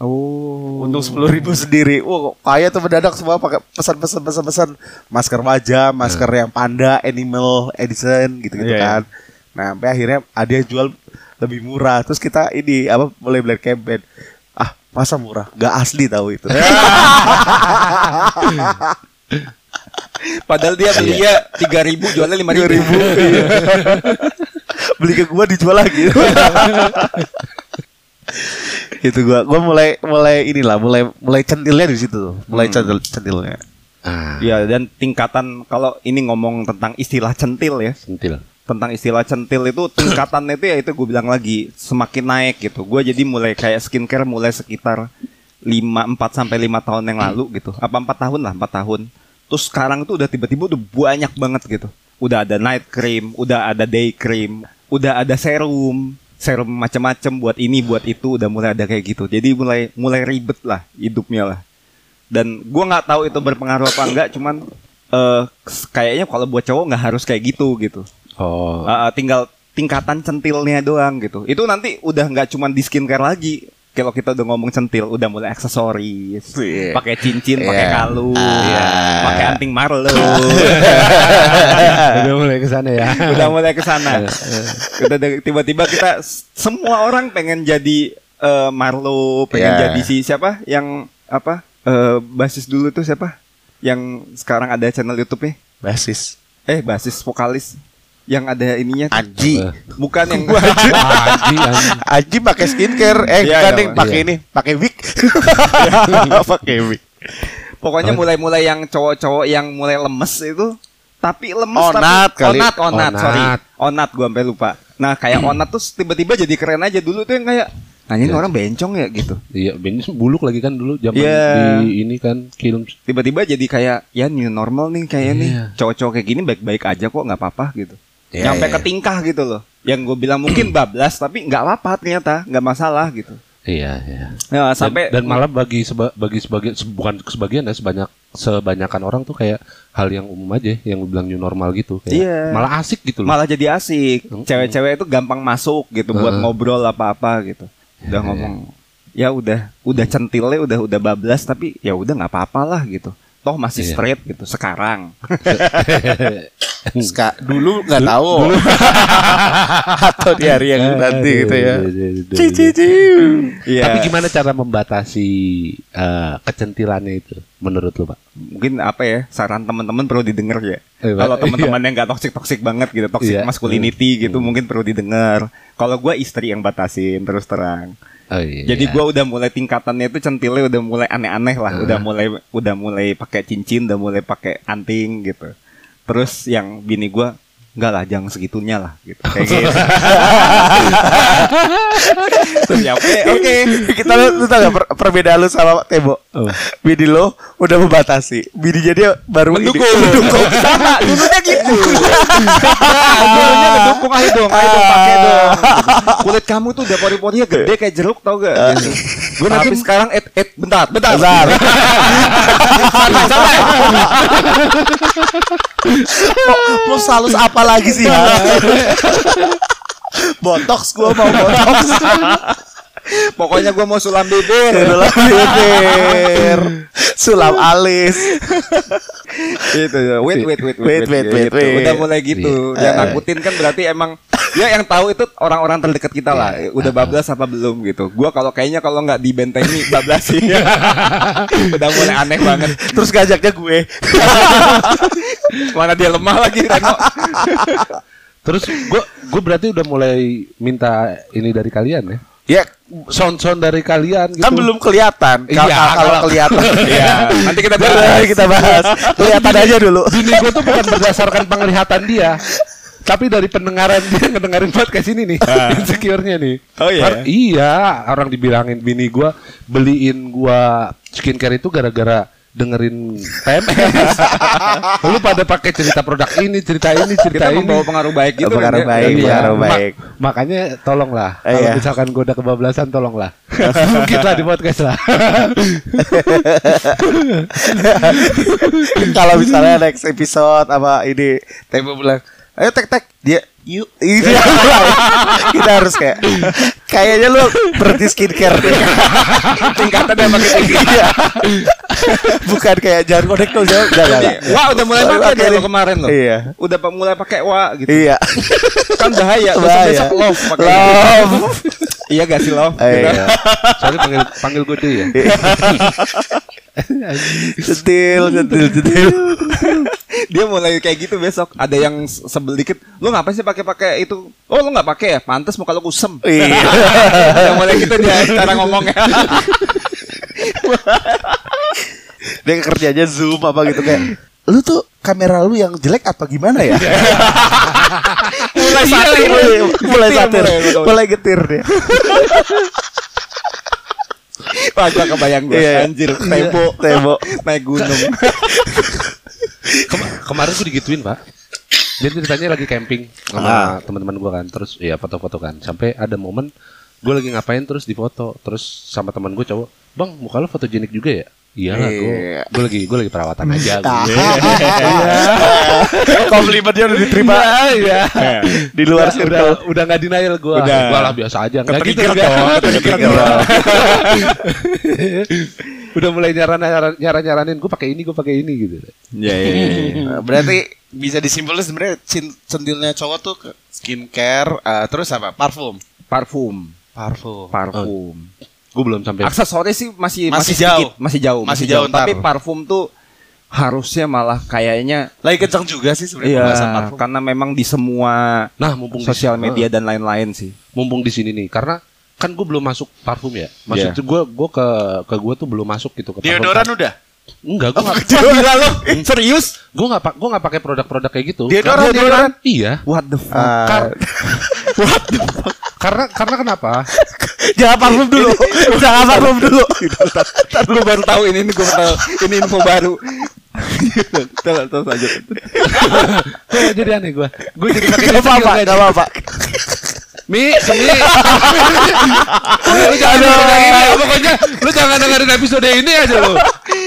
[SPEAKER 2] Oh.
[SPEAKER 3] Untung sepuluh ribu sendiri. Wah, kaya tuh mendadak semua pakai pesan-pesan pesan-pesan masker wajah, masker yang panda, animal edition gitu-gitu
[SPEAKER 2] Iya,
[SPEAKER 3] kan. Nah, sampai akhirnya ada yang jual lebih murah. Terus kita ini apa mulai black campaign. Ah, masa murah? Gak asli tahu itu.
[SPEAKER 2] Padahal dia belinya 3000 jualnya 5000.
[SPEAKER 3] ribu. Beli ke gua dijual lagi. itu gua gua mulai mulai inilah mulai mulai centilnya di situ tuh. Mulai centil centilnya.
[SPEAKER 1] Ah,
[SPEAKER 2] Ya dan tingkatan kalau ini ngomong tentang istilah centil ya
[SPEAKER 1] sentil.
[SPEAKER 2] tentang istilah centil itu tingkatannya itu ya itu gue bilang lagi semakin naik gitu. Gue jadi mulai kayak skincare mulai sekitar 5 4 sampai 5 tahun yang lalu gitu. Apa 4 tahun lah, 4 tahun. Terus sekarang tuh udah tiba-tiba udah banyak banget gitu. Udah ada night cream, udah ada day cream, udah ada serum, serum macam-macam buat ini, buat itu udah mulai ada kayak gitu. Jadi mulai mulai ribet lah hidupnya lah. Dan gua nggak tahu itu berpengaruh apa enggak, cuman eh kayaknya kalau buat cowok nggak harus kayak gitu gitu.
[SPEAKER 1] Oh.
[SPEAKER 2] Uh, uh, tinggal tingkatan centilnya doang gitu. Itu nanti udah nggak cuma di skincare lagi. Kalau kita udah ngomong centil, udah mulai aksesoris,
[SPEAKER 3] Iya.
[SPEAKER 2] pakai cincin, pakai
[SPEAKER 3] Iya.
[SPEAKER 2] kalung,
[SPEAKER 3] Iya.
[SPEAKER 2] pakai anting Marlo,
[SPEAKER 1] udah mulai ke sana ya.
[SPEAKER 2] udah mulai ke sana. Udah tiba-tiba kita semua orang pengen jadi eh, Marlo, pengen
[SPEAKER 3] Iya.
[SPEAKER 2] jadi si siapa yang apa? eh, basis dulu tuh siapa? Yang sekarang ada channel YouTube-nya?
[SPEAKER 3] Basis.
[SPEAKER 2] Eh, basis vokalis yang ada ininya.
[SPEAKER 3] Anji.
[SPEAKER 2] Bukan yang
[SPEAKER 1] anjing, anjing.
[SPEAKER 3] Anji pakai skincare, eh
[SPEAKER 2] Iya,
[SPEAKER 3] bukan
[SPEAKER 2] iya,
[SPEAKER 3] nih, pakai
[SPEAKER 1] iya.
[SPEAKER 3] ini, pakai wig. pakai wig.
[SPEAKER 2] Pokoknya mulai-mulai yang cowok-cowok yang mulai lemes itu tapi lemes
[SPEAKER 3] Onat
[SPEAKER 2] tapi
[SPEAKER 3] kali.
[SPEAKER 2] onat, onat,
[SPEAKER 1] Onat.
[SPEAKER 2] sorry. Onat gua sampai lupa. Nah, kayak onat tuh tiba-tiba jadi keren aja dulu tuh yang kayak Nah ini
[SPEAKER 1] Iya.
[SPEAKER 2] orang bencong ya gitu.
[SPEAKER 1] Iya, ini buluk lagi kan dulu zaman
[SPEAKER 2] Iya.
[SPEAKER 1] di ini kan film.
[SPEAKER 2] Tiba-tiba jadi kayak ya new normal nih kayak nih.
[SPEAKER 1] Iya.
[SPEAKER 2] Cowok-cowok kayak gini baik-baik aja kok nggak apa-apa gitu.
[SPEAKER 3] Iya,
[SPEAKER 2] Nyampe
[SPEAKER 3] iya.
[SPEAKER 2] ke tingkah gitu loh. Yang gue bilang mungkin bablas tapi nggak apa-apa ternyata nggak masalah gitu.
[SPEAKER 1] Iya, iya.
[SPEAKER 2] Nah,
[SPEAKER 1] Dan-
[SPEAKER 2] sampai
[SPEAKER 1] dan, malah bagi seba, bagi sebagian se- bukan sebagian ya sebanyak sebanyakan orang tuh kayak hal yang umum aja yang bilang new normal gitu kayak
[SPEAKER 2] Iya.
[SPEAKER 1] malah asik gitu loh.
[SPEAKER 2] malah jadi asik. Cewek-cewek itu gampang masuk gitu buat
[SPEAKER 1] Heeh.
[SPEAKER 2] ngobrol apa-apa gitu. Udah
[SPEAKER 1] Iya,
[SPEAKER 2] ngomong ya udah udah centilnya udah udah bablas tapi ya udah nggak apa-apa lah gitu. Toh masih
[SPEAKER 1] Iya.
[SPEAKER 2] straight gitu sekarang.
[SPEAKER 3] Ska, dulu nggak tahu atau di hari yang nanti gitu ya Cici
[SPEAKER 2] Iya.
[SPEAKER 1] Tapi gimana cara membatasi eh, kecentilannya itu menurut lu, Pak?
[SPEAKER 2] mungkin apa ya saran teman-teman perlu didengar ya.
[SPEAKER 1] Eh,
[SPEAKER 2] Kalau teman-teman yang nggak toxic toxic banget gitu, toxic
[SPEAKER 1] Iya.
[SPEAKER 2] masculinity gitu mungkin perlu didengar. Kalau gua istri yang batasin terus terang.
[SPEAKER 1] Oh, iya.
[SPEAKER 2] Jadi gua udah mulai tingkatannya itu centilnya udah mulai aneh-aneh lah, udah mulai udah mulai pakai cincin, udah mulai pakai anting gitu. Terus yang bini gua enggak lah jangan segitunya lah gitu. Kayak gitu. Terus ya oke, oke.
[SPEAKER 3] kita lu, lu tau gak per- perbedaan lu sama Tebo
[SPEAKER 1] Oh.
[SPEAKER 3] Bini lo udah membatasi Bininya dia baru ini.
[SPEAKER 2] Mendukung. Mendukung. Sama, dulunya gitu. dulunya ngedukung ayo dong, ayo dong pakai dong. Kulit kamu tuh udah pori-porinya gede kayak jeruk tau gak? Gitu. Gue nanti sekarang et et bentar, bentar.
[SPEAKER 3] Bentar. Mau salus apa lagi sih? Botox gua mau botox
[SPEAKER 2] Pokoknya gue mau sulam bibir.
[SPEAKER 3] Sulam bibir Sulam alis
[SPEAKER 2] gitu ya. Wait, wait, wait,
[SPEAKER 3] Wait, wait, wait,
[SPEAKER 2] gitu.
[SPEAKER 3] wait.
[SPEAKER 2] Udah mulai gitu.
[SPEAKER 3] Iya.
[SPEAKER 2] Yang nakutin kan berarti emang ya yang tahu itu orang-orang terdekat kita lah.
[SPEAKER 3] Iya.
[SPEAKER 2] Udah bablas apa belum gitu. Gua kalau kayaknya kalau nggak dibentengi bablasin. Udah mulai aneh banget.
[SPEAKER 3] Terus ngajaknya gue
[SPEAKER 2] Mana dia lemah lagi Reno.
[SPEAKER 1] Terus gue gue berarti udah mulai minta ini dari kalian ya.
[SPEAKER 3] Ya
[SPEAKER 1] Sound-sound dari kalian gitu.
[SPEAKER 3] kan belum kelihatan. Kalau
[SPEAKER 1] Iya,
[SPEAKER 3] kalau
[SPEAKER 1] kalau-
[SPEAKER 3] kelihatan.
[SPEAKER 2] Iya, nanti kita
[SPEAKER 3] Nanti
[SPEAKER 2] bahas.
[SPEAKER 3] kita bahas. Kelihatan aja dulu.
[SPEAKER 1] Bini gue tuh bukan berdasarkan penglihatan dia. Tapi dari pendengaran dia ngedengerin podcast ini nih. Insecure-nya nih.
[SPEAKER 2] Oh, iya?
[SPEAKER 1] Har- iya orang dibilangin bini gue beliin gue skincare itu gara-gara dengerin PMS lu pada pakai cerita produk ini cerita ini cerita
[SPEAKER 2] Kita
[SPEAKER 1] ini
[SPEAKER 2] membawa pengaruh baik gitu
[SPEAKER 3] Pengaruh
[SPEAKER 2] kan, ya.
[SPEAKER 3] baik,
[SPEAKER 2] Iya.
[SPEAKER 3] pengaruh
[SPEAKER 1] Ma-
[SPEAKER 3] baik.
[SPEAKER 1] makanya tolonglah
[SPEAKER 3] Eh,
[SPEAKER 1] kalau
[SPEAKER 3] iya.
[SPEAKER 1] misalkan gue udah kebablasan tolonglah mungkin lah di podcast lah
[SPEAKER 3] Kalau misalnya next episode apa ini Tebo bilang Ayo tek tek Dia yuk Ini Kita harus kayak Kayaknya lu berhenti skincare
[SPEAKER 2] Tingkatannya makin tinggi.
[SPEAKER 3] Iya. Bukan kayak jangan connect tuh jangan, jangan.
[SPEAKER 2] Wah udah mulai pakai dia lo kemarin loh.
[SPEAKER 3] Iya.
[SPEAKER 2] Udah mulai pakai wa gitu.
[SPEAKER 3] Iya
[SPEAKER 2] Kan bahaya.
[SPEAKER 3] Bahaya.
[SPEAKER 2] besok love pakai.
[SPEAKER 3] Love
[SPEAKER 2] Iya gak sih love? Gitu.
[SPEAKER 3] iya.
[SPEAKER 1] soalnya panggil panggil gue deh ya
[SPEAKER 3] Sentil Sentil Sentil
[SPEAKER 2] Dia mulai kayak gitu besok. Ada yang se- sebel dikit. Lu ngapain sih pakai-pakai itu? Oh lu nggak pakai ya? Pantes muka lu kusem.
[SPEAKER 3] Iya
[SPEAKER 2] Udah mulai gitu dia cara ngomongnya.
[SPEAKER 3] Dia kerjanya zoom apa gitu kayak Lu tuh kamera lu yang jelek apa gimana ya?
[SPEAKER 2] mulai satir.
[SPEAKER 3] mulai, mulai satir
[SPEAKER 2] mulai.
[SPEAKER 3] Getir dia
[SPEAKER 2] Wah gua kebayang gue
[SPEAKER 3] Iya.
[SPEAKER 2] anjir Tebo
[SPEAKER 3] Tebo.
[SPEAKER 2] Naik gunung
[SPEAKER 1] Kema- kemarin tuh digituin pak. Jadi ceritanya lagi camping sama teman-teman gue kan. Terus ya foto-foto kan. Sampai ada momen gue lagi ngapain terus difoto terus sama teman gue cowok bang muka lo fotogenik juga ya iya lah gue
[SPEAKER 3] Iya.
[SPEAKER 1] gue lagi gue lagi perawatan aja
[SPEAKER 3] Nah.
[SPEAKER 1] gue
[SPEAKER 3] Komplimennya udah diterima
[SPEAKER 1] iya
[SPEAKER 3] di luar
[SPEAKER 1] udah,
[SPEAKER 3] circle.
[SPEAKER 1] udah nggak denial gue
[SPEAKER 2] Udah.
[SPEAKER 1] gue lah biasa aja nggak gitu
[SPEAKER 2] dong,
[SPEAKER 1] udah mulai nyaran nyaran nyaran nyaranin gue pakai ini gue pakai ini gitu
[SPEAKER 2] Iya iya iya.
[SPEAKER 3] Nah, Berarti bisa disimpulkan sebenarnya centilnya cowok tuh skincare eh, terus apa? Parfum.
[SPEAKER 2] Parfum
[SPEAKER 3] Parfum.
[SPEAKER 2] Parfum
[SPEAKER 1] gue belum sampai
[SPEAKER 2] Aksesoris sih masih
[SPEAKER 3] Masih
[SPEAKER 2] masih, sedikit,
[SPEAKER 3] jauh.
[SPEAKER 2] masih jauh,
[SPEAKER 3] Masih jauh ntar.
[SPEAKER 2] Tapi parfum tuh harusnya malah kayaknya
[SPEAKER 3] Lagi kencang juga sih sebenarnya
[SPEAKER 2] iya
[SPEAKER 3] parfum.
[SPEAKER 2] karena memang di semua
[SPEAKER 1] nah mumpung di-
[SPEAKER 2] sosial media
[SPEAKER 1] Heeh.
[SPEAKER 2] dan lain-lain sih.
[SPEAKER 1] mumpung di sini nih karena kan gue belum masuk parfum ya maksud
[SPEAKER 2] Iya.
[SPEAKER 1] gue gue ke ke gue tuh belum masuk gitu ke parfum.
[SPEAKER 3] Deodoran udah.
[SPEAKER 1] enggak gue nggak
[SPEAKER 2] Gila lo, serius?
[SPEAKER 1] gue nggak pak gue nggak pakai produk-produk kayak gitu
[SPEAKER 3] Deodoran,
[SPEAKER 1] Karena-
[SPEAKER 3] deodoran.
[SPEAKER 1] iya
[SPEAKER 2] What the fuck?
[SPEAKER 3] Ah,
[SPEAKER 1] Kar- karena karena kenapa
[SPEAKER 3] jangan parfum dulu. jangan parfum dulu.
[SPEAKER 2] gue baru tahu ini, ini gue baru tahu. Ini info baru. terus terus lanjut.
[SPEAKER 1] Kok jadi aneh gue gue jadi pakai
[SPEAKER 3] Gak apa-apa, gak apa-apa.
[SPEAKER 1] Mi, mi. lu jangan dengerin ini ya, pokoknya lu jangan dengerin episode ini aja lu.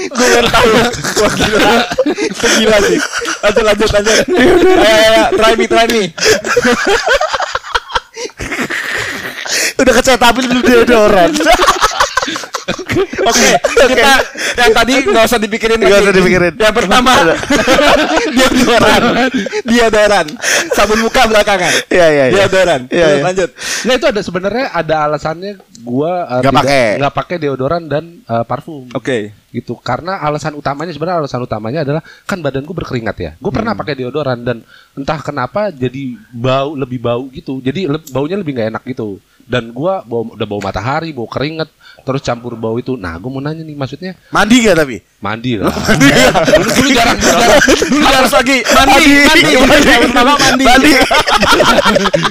[SPEAKER 2] gue baru tahu. Wah gila. Gila sih. Lanjut lanjut lanjut. Ayo, try me try me.
[SPEAKER 3] Udah kecetabin belum deodoran.
[SPEAKER 2] Oke, kita yang tadi nggak usah dipikirin
[SPEAKER 3] Nggak usah dipikirin.
[SPEAKER 2] Yang pertama deodoran, deodoran, sabun muka belakangan.
[SPEAKER 3] Iya, iya, iya.
[SPEAKER 2] Deodoran.
[SPEAKER 3] Iya, iya.
[SPEAKER 2] Lanjut.
[SPEAKER 1] Nah itu ada sebenarnya ada alasannya gua uh,
[SPEAKER 3] Nggak pakai.
[SPEAKER 1] nggak pakai deodoran dan uh, parfum.
[SPEAKER 2] Oke.
[SPEAKER 1] gitu. Karena alasan utamanya sebenarnya alasan utamanya adalah kan badanku berkeringat ya. Gue pernah pakai deodoran dan entah kenapa jadi bau lebih bau gitu. Jadi le- baunya lebih nggak enak gitu. Dan gua bau udah bau matahari bau keringat terus campur bau itu. Nah gue mau nanya nih maksudnya
[SPEAKER 3] Mandi gak tapi?
[SPEAKER 1] mandi lah. Dulu, dulu jarang dulu jarang dulu jarang lagi
[SPEAKER 2] Mandi, mandi, mandi. Mandi.
[SPEAKER 3] Mandi.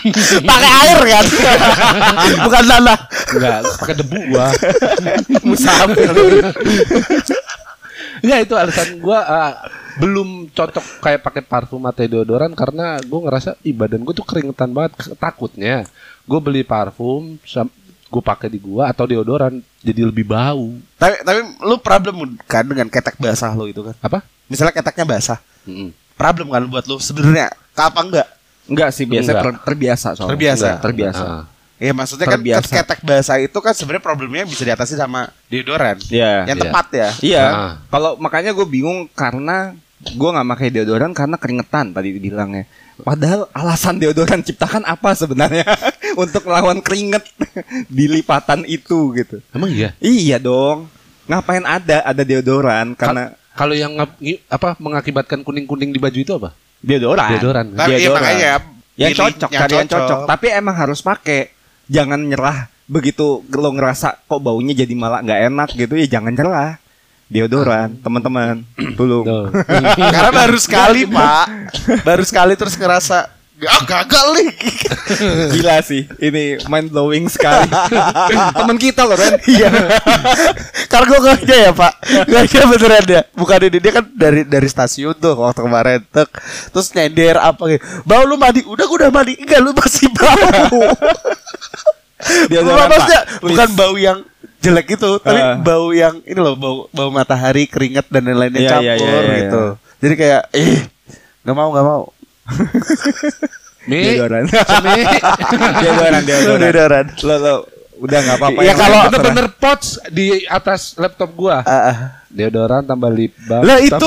[SPEAKER 3] Pakai air kan? Bukan tanah.
[SPEAKER 1] nggak pakai debu gua
[SPEAKER 2] Musafir.
[SPEAKER 1] Ya itu alasan gua uh, belum cocok kayak pakai parfum atau deodoran karena gua ngerasa ih badan gua tuh keringetan banget takutnya gue beli parfum gue pakai di gua atau deodoran jadi lebih bau
[SPEAKER 3] Tapi tapi lu problem kan dengan ketek basah lu itu kan?
[SPEAKER 1] apa
[SPEAKER 3] Misalnya keteknya basah,
[SPEAKER 1] Mm-mm.
[SPEAKER 3] problem kan buat lu sebenarnya? Apa enggak?
[SPEAKER 2] Enggak sih, biasa
[SPEAKER 1] Enggak.
[SPEAKER 2] ter- terbiasa soalnya.
[SPEAKER 3] Terbiasa.
[SPEAKER 2] Enggak, terbiasa.
[SPEAKER 1] Ah.
[SPEAKER 3] Ya maksudnya kan
[SPEAKER 2] Terbiasa.
[SPEAKER 3] ketek basah itu kan sebenarnya problemnya bisa diatasi sama deodoran.
[SPEAKER 2] Iya.
[SPEAKER 3] Yang
[SPEAKER 1] Iya.
[SPEAKER 3] tepat ya.
[SPEAKER 2] Iya.
[SPEAKER 1] Ah.
[SPEAKER 2] Kalau makanya gue bingung karena gue nggak pakai deodoran karena keringetan tadi dibilangnya. Padahal alasan deodoran ciptakan apa sebenarnya untuk melawan keringet di lipatan itu gitu.
[SPEAKER 1] emang iya
[SPEAKER 2] Iya dong. Ngapain ada ada deodoran karena
[SPEAKER 1] Kal- kalau yang ngap- ngi- apa mengakibatkan kuning kuning di baju itu apa
[SPEAKER 2] deodoran.
[SPEAKER 1] Deodoran.
[SPEAKER 3] Tapi iya
[SPEAKER 2] Deodoran.
[SPEAKER 3] makanya
[SPEAKER 2] yang
[SPEAKER 3] pilih
[SPEAKER 2] cocok, cari yang cocok. Tapi emang harus pakai. Jangan nyerah begitu lo ngerasa kok baunya jadi malah nggak enak gitu ya jangan nyerah. Deodoran, teman-teman. Tolong.
[SPEAKER 1] Tuh.
[SPEAKER 3] Karena baru sekali pak, baru sekali terus ngerasa ah gagal nih.
[SPEAKER 2] Gila sih, ini mind blowing sekali. Temen kita loh Ren.
[SPEAKER 3] Iya. Gak aja ya pak, gak aja beneran ya. Bukan ini dia kan dari dari stasiun tuh waktu kemarin tek, terus nyender apa gitu. Bau lu mandi, udah gue udah mandi, enggak lu masih bau.
[SPEAKER 2] Deodoran,
[SPEAKER 3] Maksudnya
[SPEAKER 2] Pak.
[SPEAKER 3] bukan bau yang jelek itu, tapi
[SPEAKER 2] Ah.
[SPEAKER 3] bau yang ini loh bau bau matahari, keringat dan lain-lainnya
[SPEAKER 2] iya,
[SPEAKER 3] campur
[SPEAKER 2] iya, iya,
[SPEAKER 3] gitu. Jadi kayak eh nggak mau nggak mau.
[SPEAKER 1] Mi,
[SPEAKER 2] Deodoran.
[SPEAKER 1] Mi.
[SPEAKER 2] deodoran, deodoran.
[SPEAKER 3] Deodoran.
[SPEAKER 2] Lo lo udah nggak apa-apa.
[SPEAKER 3] Ya, kalau-
[SPEAKER 1] bener-bener pots di atas laptop gua
[SPEAKER 3] Ah, ah.
[SPEAKER 1] deodoran tambah lip balm
[SPEAKER 3] Lah itu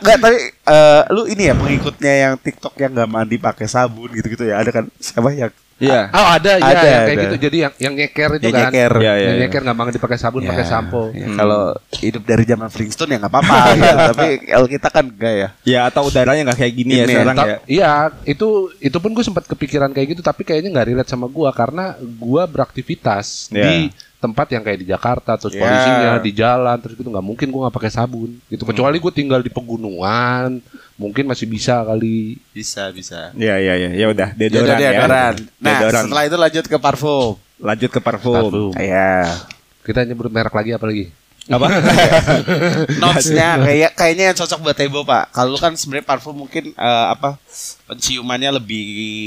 [SPEAKER 3] Enggak tapi eh, lu ini ya pengikutnya yang TikTok yang nggak mandi pakai sabun gitu-gitu ya. Ada kan siapa yang
[SPEAKER 2] Iya.
[SPEAKER 1] Oh ada, ya
[SPEAKER 3] Ada,
[SPEAKER 1] yang kayak
[SPEAKER 3] ada.
[SPEAKER 1] gitu. Jadi yang yang nyeker itu
[SPEAKER 3] yang
[SPEAKER 1] kan.
[SPEAKER 3] nyeker.
[SPEAKER 2] Iya, iya,
[SPEAKER 1] yang
[SPEAKER 2] iya.
[SPEAKER 1] nyeker nggak mau dipakai sabun, pakai sampo.
[SPEAKER 3] Ya,
[SPEAKER 2] Hmm.
[SPEAKER 3] Kalau hidup dari zaman Flintstone ya nggak apa-apa gitu. Tapi kalau kita kan enggak ya.
[SPEAKER 2] Ya atau udaranya nggak kayak gini ya sekarang ya.
[SPEAKER 1] Iya, itu itu pun gue sempat kepikiran kayak gitu, tapi kayaknya nggak relate sama gua karena gua beraktivitas
[SPEAKER 2] Iya.
[SPEAKER 1] di tempat yang kayak di Jakarta, terus
[SPEAKER 3] Iya.
[SPEAKER 1] polisinya di jalan, terus gitu nggak mungkin gua nggak pakai sabun. Gitu kecuali gue tinggal di pegunungan, mungkin masih bisa kali.
[SPEAKER 3] Bisa bisa.
[SPEAKER 2] Iya iya iya. Ya udah
[SPEAKER 3] Ya
[SPEAKER 2] deodoran
[SPEAKER 3] udah,
[SPEAKER 2] ya.
[SPEAKER 3] deodoran. Nah
[SPEAKER 2] Deodoran.
[SPEAKER 3] setelah itu lanjut ke parfum.
[SPEAKER 2] lanjut ke parfum.
[SPEAKER 1] Parfum.
[SPEAKER 3] Iya.
[SPEAKER 1] Kita nyebut merek lagi apa lagi?
[SPEAKER 2] Apa?
[SPEAKER 3] Notesnya kayak kayaknya yang cocok buat Tebo pak. Kalau lu kan sebenarnya parfum mungkin eh, apa penciumannya lebih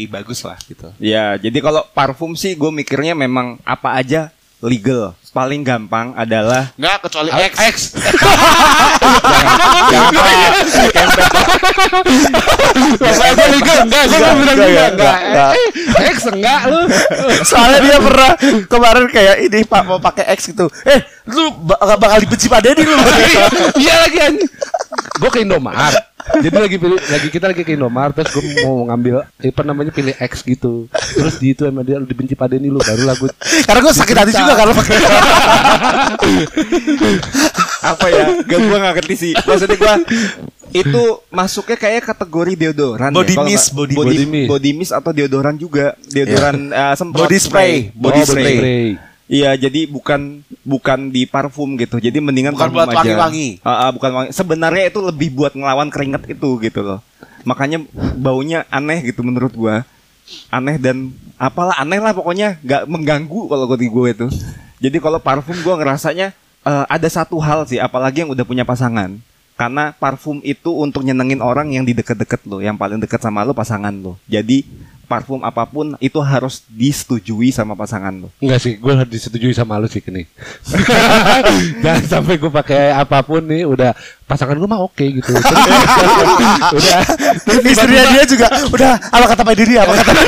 [SPEAKER 3] bagus lah gitu.
[SPEAKER 2] Ya, jadi kalau parfum sih gue mikirnya memang apa aja legal. Paling gampang adalah
[SPEAKER 3] Enggak kecuali
[SPEAKER 1] X.
[SPEAKER 3] X.
[SPEAKER 1] Apa legal? Enggak, gue
[SPEAKER 3] Enggak,
[SPEAKER 1] bilang
[SPEAKER 3] enggak,
[SPEAKER 1] enggak, X enggak lu.
[SPEAKER 3] Soalnya dia pernah kemarin kayak ini Pak mau pakai X gitu. Eh, lu bakal, bakal dibenci Pak Dedi lu.
[SPEAKER 1] Iya lagi anjing. Gue ke Indomaret. Jadi lagi pilih, lagi kita lagi ke Indomaret terus gue mau ngambil eh, apa namanya pilih X gitu. Terus di itu emang dia lu dibenci pada ini lu baru lagu
[SPEAKER 3] Karena gue sakit hati juga kalau pakai.
[SPEAKER 2] apa ya? Gak gue nggak ngerti sih. Maksudnya gue itu masuknya kayak kategori deodoran. ya,
[SPEAKER 3] Body
[SPEAKER 2] kalau
[SPEAKER 3] mist, body-
[SPEAKER 2] body,
[SPEAKER 1] body mist.
[SPEAKER 2] body mist atau deodoran juga. Deodoran eh, semprot
[SPEAKER 3] Body spray.
[SPEAKER 2] body
[SPEAKER 1] Oh,
[SPEAKER 2] spray.
[SPEAKER 1] spray.
[SPEAKER 2] Iya, jadi bukan bukan di parfum gitu. Jadi mendingan
[SPEAKER 3] Bukan buat
[SPEAKER 2] aja.
[SPEAKER 3] wangi-wangi.
[SPEAKER 2] Ah, ah, bukan wangi. Sebenarnya itu lebih buat ngelawan keringet itu gitu loh. Makanya baunya aneh gitu menurut gua. Aneh dan apalah aneh lah pokoknya nggak mengganggu kalau gue gue itu. Jadi kalau parfum gua ngerasanya eh, ada satu hal sih, apalagi yang udah punya pasangan. Karena parfum itu untuk nyenengin orang yang di deket-deket lo, yang paling deket sama lo pasangan lo. Jadi parfum apa pun itu harus disetujui sama pasangan lo.
[SPEAKER 1] Enggak sih, gue harus disetujui sama lu sih kini. Jangan sampai gue pakai apa pun nih, udah pasangan gue mah oke gitu. Terus, udah.
[SPEAKER 3] Istrinya dia juga udah apa kata Pak Diri apa kata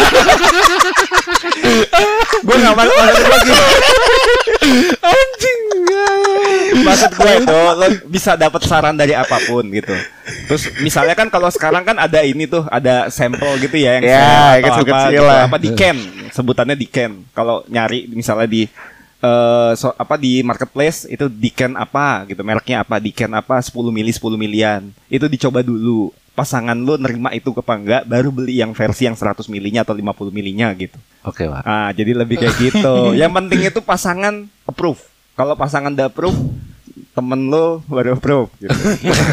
[SPEAKER 2] gue nggak gue gini.
[SPEAKER 1] Anjing.
[SPEAKER 2] Maksud gue itu lo bisa dapat saran dari apa pun gitu. Terus misalnya kan kalau sekarang kan ada ini tuh ada sampel gitu ya yang
[SPEAKER 3] Ya,
[SPEAKER 2] sale atau
[SPEAKER 3] kecil-kecil
[SPEAKER 2] apa,
[SPEAKER 3] lah.
[SPEAKER 2] gitu. apa di can sebutannya di can. Kalau nyari misalnya di eh so- apa di marketplace itu di can apa gitu mereknya apa di can apa 10 mili 10 milian itu dicoba dulu pasangan lo nerima itu apa enggak baru beli yang versi yang 100 milinya atau 50 milinya gitu
[SPEAKER 1] Oke, Pak.
[SPEAKER 2] Ah, jadi lebih kayak gitu. Yang penting itu pasangan approve. Kalau pasangan udah approve, temen lo baru approve. Gitu.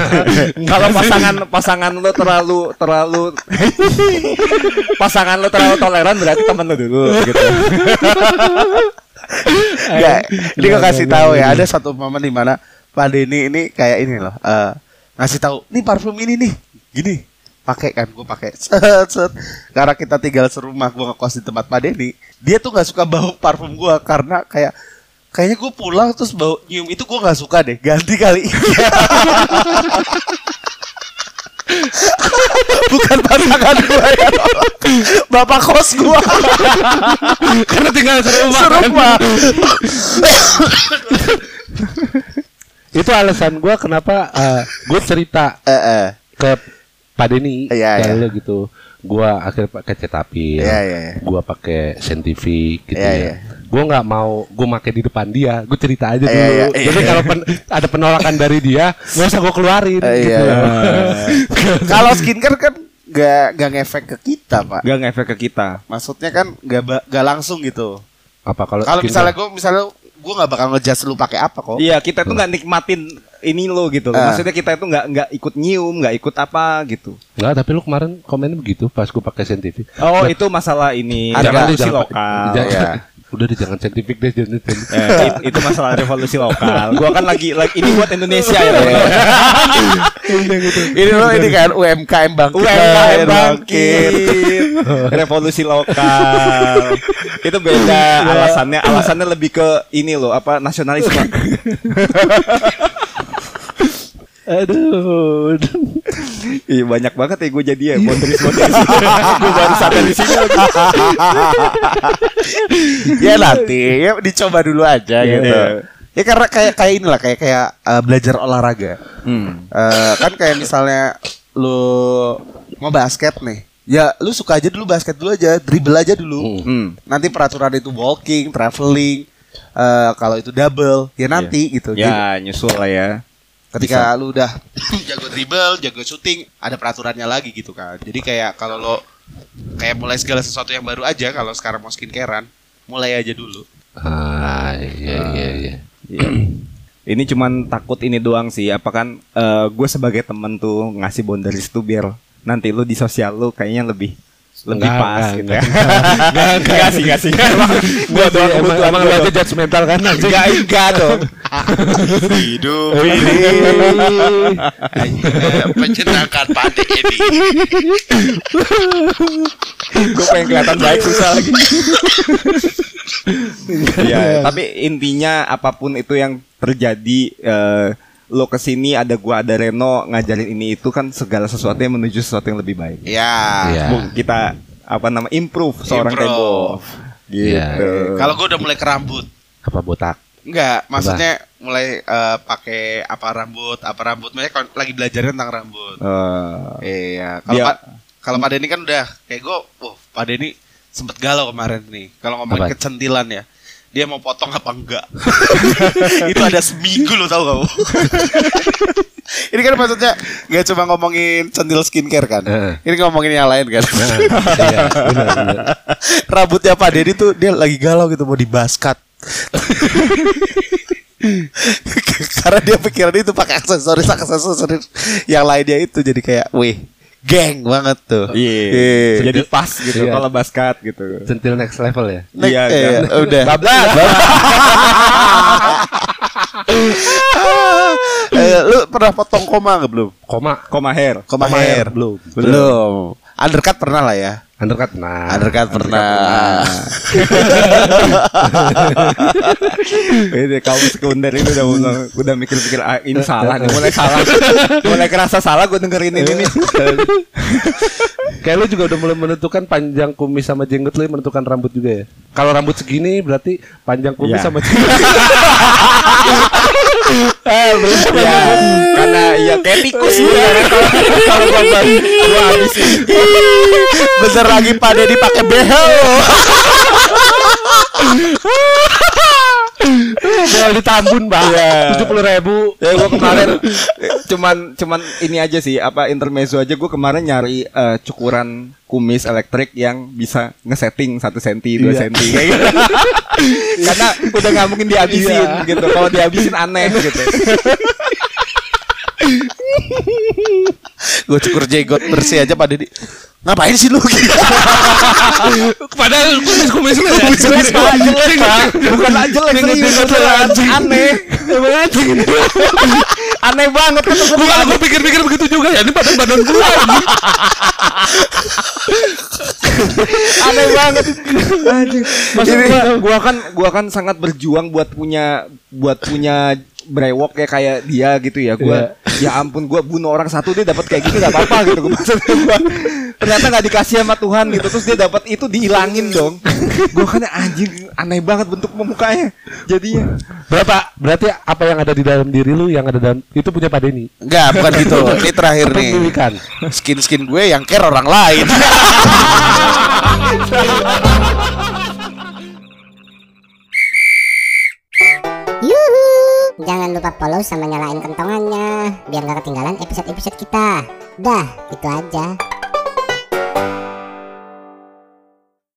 [SPEAKER 2] Kalau pasangan pasangan lo terlalu terlalu pasangan lo terlalu toleran berarti temen lo dulu. Gitu.
[SPEAKER 3] Enggak, ini gue
[SPEAKER 1] Enggak,
[SPEAKER 3] kasih
[SPEAKER 1] enggak,
[SPEAKER 3] tahu ya
[SPEAKER 1] enggak.
[SPEAKER 3] ada satu momen di mana Pak Denny ini kayak ini loh, eh, ngasih tahu, nih parfum ini nih, gini, pakai kan, gue pakai, set set, karena kita tinggal serumah, gue ngekos di tempat Pak Denny, dia tuh nggak suka bau parfum gue karena kayak Kayaknya gue pulang terus bau nyium itu gue nggak suka deh ganti kali bukan pasangan gue ya bapak kos gue
[SPEAKER 1] Karena tinggal serumah. kan?
[SPEAKER 3] serumah
[SPEAKER 1] Itu alasan gue kenapa gue cerita
[SPEAKER 3] eh, eh.
[SPEAKER 1] ke Pak Denny
[SPEAKER 3] Iya,
[SPEAKER 1] ke
[SPEAKER 3] iya.
[SPEAKER 1] lu gitu. Gua akhirnya pakai cetapil.
[SPEAKER 3] Iya, iya, iya.
[SPEAKER 1] Gua pakai scientific gitu
[SPEAKER 3] Iya,
[SPEAKER 1] ya.
[SPEAKER 3] iya.
[SPEAKER 1] Gua nggak mau gue pakai di depan dia. Gue cerita aja dulu.
[SPEAKER 3] Iya, iya, iya.
[SPEAKER 1] Jadi kalau pen- ada penolakan dari dia, nggak usah gue keluarin.
[SPEAKER 3] Iya,
[SPEAKER 1] gitu.
[SPEAKER 3] iya. Kalau skincare kan gak gak ngefek ke kita pak.
[SPEAKER 2] Gak ngefek ke kita.
[SPEAKER 3] Maksudnya kan gak gak langsung gitu.
[SPEAKER 1] Apa kalau
[SPEAKER 3] Kalau misalnya gue misalnya gue nggak bakal ngejudge lu pakai apa kok.
[SPEAKER 2] Iya, kita tuh nggak nikmatin ini lo gitu. loh.
[SPEAKER 3] Ah.
[SPEAKER 2] Maksudnya kita itu nggak nggak ikut nyium, nggak ikut apa gitu.
[SPEAKER 1] Enggak, tapi lu kemarin komennya begitu pas gue pakai scientific.
[SPEAKER 2] Oh, itu masalah ini
[SPEAKER 1] deh, jangan pakai-
[SPEAKER 2] lokal.
[SPEAKER 1] jangan-
[SPEAKER 3] Iya.
[SPEAKER 1] Udah deh jangan scientific deh jangan.
[SPEAKER 2] Eh, it- itu masalah revolusi lokal. Gua kan lagi lagi ini buat Indonesia ya.
[SPEAKER 3] ini lo ini kan UMKM bangkit.
[SPEAKER 2] UMKM bangkit. Revolusi lokal. Itu beda alasannya. Alasannya lebih ke ini loh, apa nasionalisme.
[SPEAKER 1] Aduh.
[SPEAKER 2] Iya banyak banget ya gue jadi ya boundaries boundaries. gue baru sadar di sini. lagi.
[SPEAKER 3] ya nanti ya dicoba dulu aja
[SPEAKER 2] Iya.
[SPEAKER 3] gitu. Ya karena kayak kayak inilah kayak kayak uh, belajar olahraga.
[SPEAKER 2] Hmm.
[SPEAKER 3] Eh, kan kayak misalnya lu mau basket nih. Ya lu suka aja dulu basket dulu aja, dribble aja dulu.
[SPEAKER 2] Hmm.
[SPEAKER 3] Nanti peraturan itu walking, traveling, eh kalau itu double, ya nanti gitu. Jadi,
[SPEAKER 2] Ya nyusul lah ya.
[SPEAKER 3] Ketika lu udah jago dribble, jago shooting, ada peraturannya lagi gitu kan. Jadi kayak kalau lo kayak mulai segala sesuatu yang baru aja kalau sekarang mau skincarean, mulai aja dulu.
[SPEAKER 1] Ah, iya iya iya.
[SPEAKER 2] Iya. Ini cuman takut ini doang sih. Apa kan gue sebagai temen tuh ngasih boundaries tuh biar nanti lu di sosial lu kayaknya lebih lebih
[SPEAKER 1] Enggak,
[SPEAKER 2] pas
[SPEAKER 1] enggak,
[SPEAKER 2] gitu
[SPEAKER 1] enggak.
[SPEAKER 2] ya. Enggak sih, enggak sih. Gua doang
[SPEAKER 1] emang, emang lu aja
[SPEAKER 2] doang.
[SPEAKER 1] judgmental kan.
[SPEAKER 2] Enggak, enggak dong.
[SPEAKER 3] Hidup ini menyenangkan pada ini.
[SPEAKER 2] gue pengen kelihatan baik susah lagi. Iya, tapi intinya apa pun itu yang terjadi eh, lo ke sini ada gua ada Reno ngajarin ini itu kan segala sesuatu yang menuju sesuatu yang lebih baik.
[SPEAKER 3] Ya.
[SPEAKER 1] Iya.
[SPEAKER 2] Bung, kita apa nama improve seorang
[SPEAKER 3] Improve.
[SPEAKER 2] Tebo. Gitu.
[SPEAKER 1] Iya.
[SPEAKER 3] Kalau gue udah mulai ke rambut.
[SPEAKER 1] Apa botak?
[SPEAKER 3] Enggak, maksudnya mulai eh, pakai apa rambut, apa rambut. Maksudnya lagi belajar tentang rambut.
[SPEAKER 2] Eh,
[SPEAKER 3] Iya, kalau Pak kalau Pak Denny kan udah kayak gue, oh Pak Denny sempet galau kemarin nih. Kalau ngomongin
[SPEAKER 1] Apa?
[SPEAKER 3] kecentilan ya, dia mau potong apa enggak? itu ada seminggu lo tau kamu. Ini kan maksudnya gak cuma ngomongin centil skincare kan,
[SPEAKER 1] Heeh.
[SPEAKER 3] ini ngomongin yang lain kan.
[SPEAKER 1] Iya.
[SPEAKER 3] Rambutnya Pak Denny tuh dia lagi galau gitu mau dibaskat. Karena dia pikiran itu pakai aksesoris aksesoris yang lainnya itu jadi kayak, wih, geng banget tuh.
[SPEAKER 2] Iya. Jadi pas gitu
[SPEAKER 1] Iya.
[SPEAKER 2] kalau basket gitu.
[SPEAKER 1] Centil next level ya.
[SPEAKER 2] Iya,
[SPEAKER 3] eh,
[SPEAKER 2] iya.
[SPEAKER 3] udah.
[SPEAKER 2] Bablas.
[SPEAKER 3] eh, lu pernah potong koma nggak belum?
[SPEAKER 1] Koma.
[SPEAKER 2] Koma hair.
[SPEAKER 3] Koma,
[SPEAKER 1] Koma hair,
[SPEAKER 3] hair.
[SPEAKER 1] belum.
[SPEAKER 3] Belum. Undercut pernah lah ya.
[SPEAKER 1] Undercut nah.
[SPEAKER 3] Undercut pernah.
[SPEAKER 2] Ini kamu sekunder itu udah udah, udah mikir-mikir ah, ini salah nih, mulai salah. mulai kerasa salah gue dengerin ini nih.
[SPEAKER 1] Kayak lu juga udah mulai menentukan panjang kumis sama jenggot lu menentukan rambut juga ya. Kalau rambut segini berarti panjang kumis
[SPEAKER 2] Iya.
[SPEAKER 1] sama jenggot. eh, belum.
[SPEAKER 2] Ya, karena ya kayak tikus gue kalau kalau gua habisin.
[SPEAKER 3] Besar lagi Pak Deddy pakai behel.
[SPEAKER 1] Boleh ditambun bang. Tujuh puluh ribu.
[SPEAKER 2] Ya gue kemarin cuman cuman ini aja sih apa intermezzo aja gue kemarin nyari eh, cukuran kumis elektrik yang bisa ngesetting satu senti dua
[SPEAKER 1] Iya.
[SPEAKER 2] senti kayak gitu. Karena udah nggak mungkin dihabisin
[SPEAKER 1] Iya.
[SPEAKER 2] gitu. Kalau dihabisin aneh gitu.
[SPEAKER 3] Gue cukur jenggot bersih aja Pak Deddy. Ngapain sih lu?
[SPEAKER 1] Padahal kumis kumis lu ya.
[SPEAKER 2] Jelek Pak, jelek Pak. Bukan aja jelek
[SPEAKER 1] Jenggot
[SPEAKER 2] serius
[SPEAKER 1] anjing.
[SPEAKER 2] aneh.
[SPEAKER 1] Emang anjing.
[SPEAKER 2] Aneh banget kan
[SPEAKER 1] Gue kalau gue pikir-pikir begitu juga ya. Ini badan badan gue.
[SPEAKER 2] aneh banget Maksud gua, gua kan gua kan sangat berjuang buat punya buat punya brewok ya kayak dia gitu ya gua ya ampun gua bunuh orang satu dia dapat kayak gini gak apa-apa gitu maksudnya gua ternyata nggak dikasih sama Tuhan gitu terus dia dapat itu dihilangin dong gua kan anjing aneh banget bentuk mukanya jadinya
[SPEAKER 1] Berapa? Berarti apa yang ada di dalam diri lu yang ada dalam itu punya Pak Denny.
[SPEAKER 3] Enggak, bukan gitu. Ini terakhir nih.
[SPEAKER 1] Kepemilikan.
[SPEAKER 3] Skin-skin gue yang care orang lain.
[SPEAKER 4] Jangan lupa follow sama nyalain kentongannya biar gak ketinggalan episode-episode kita. Dah, itu aja.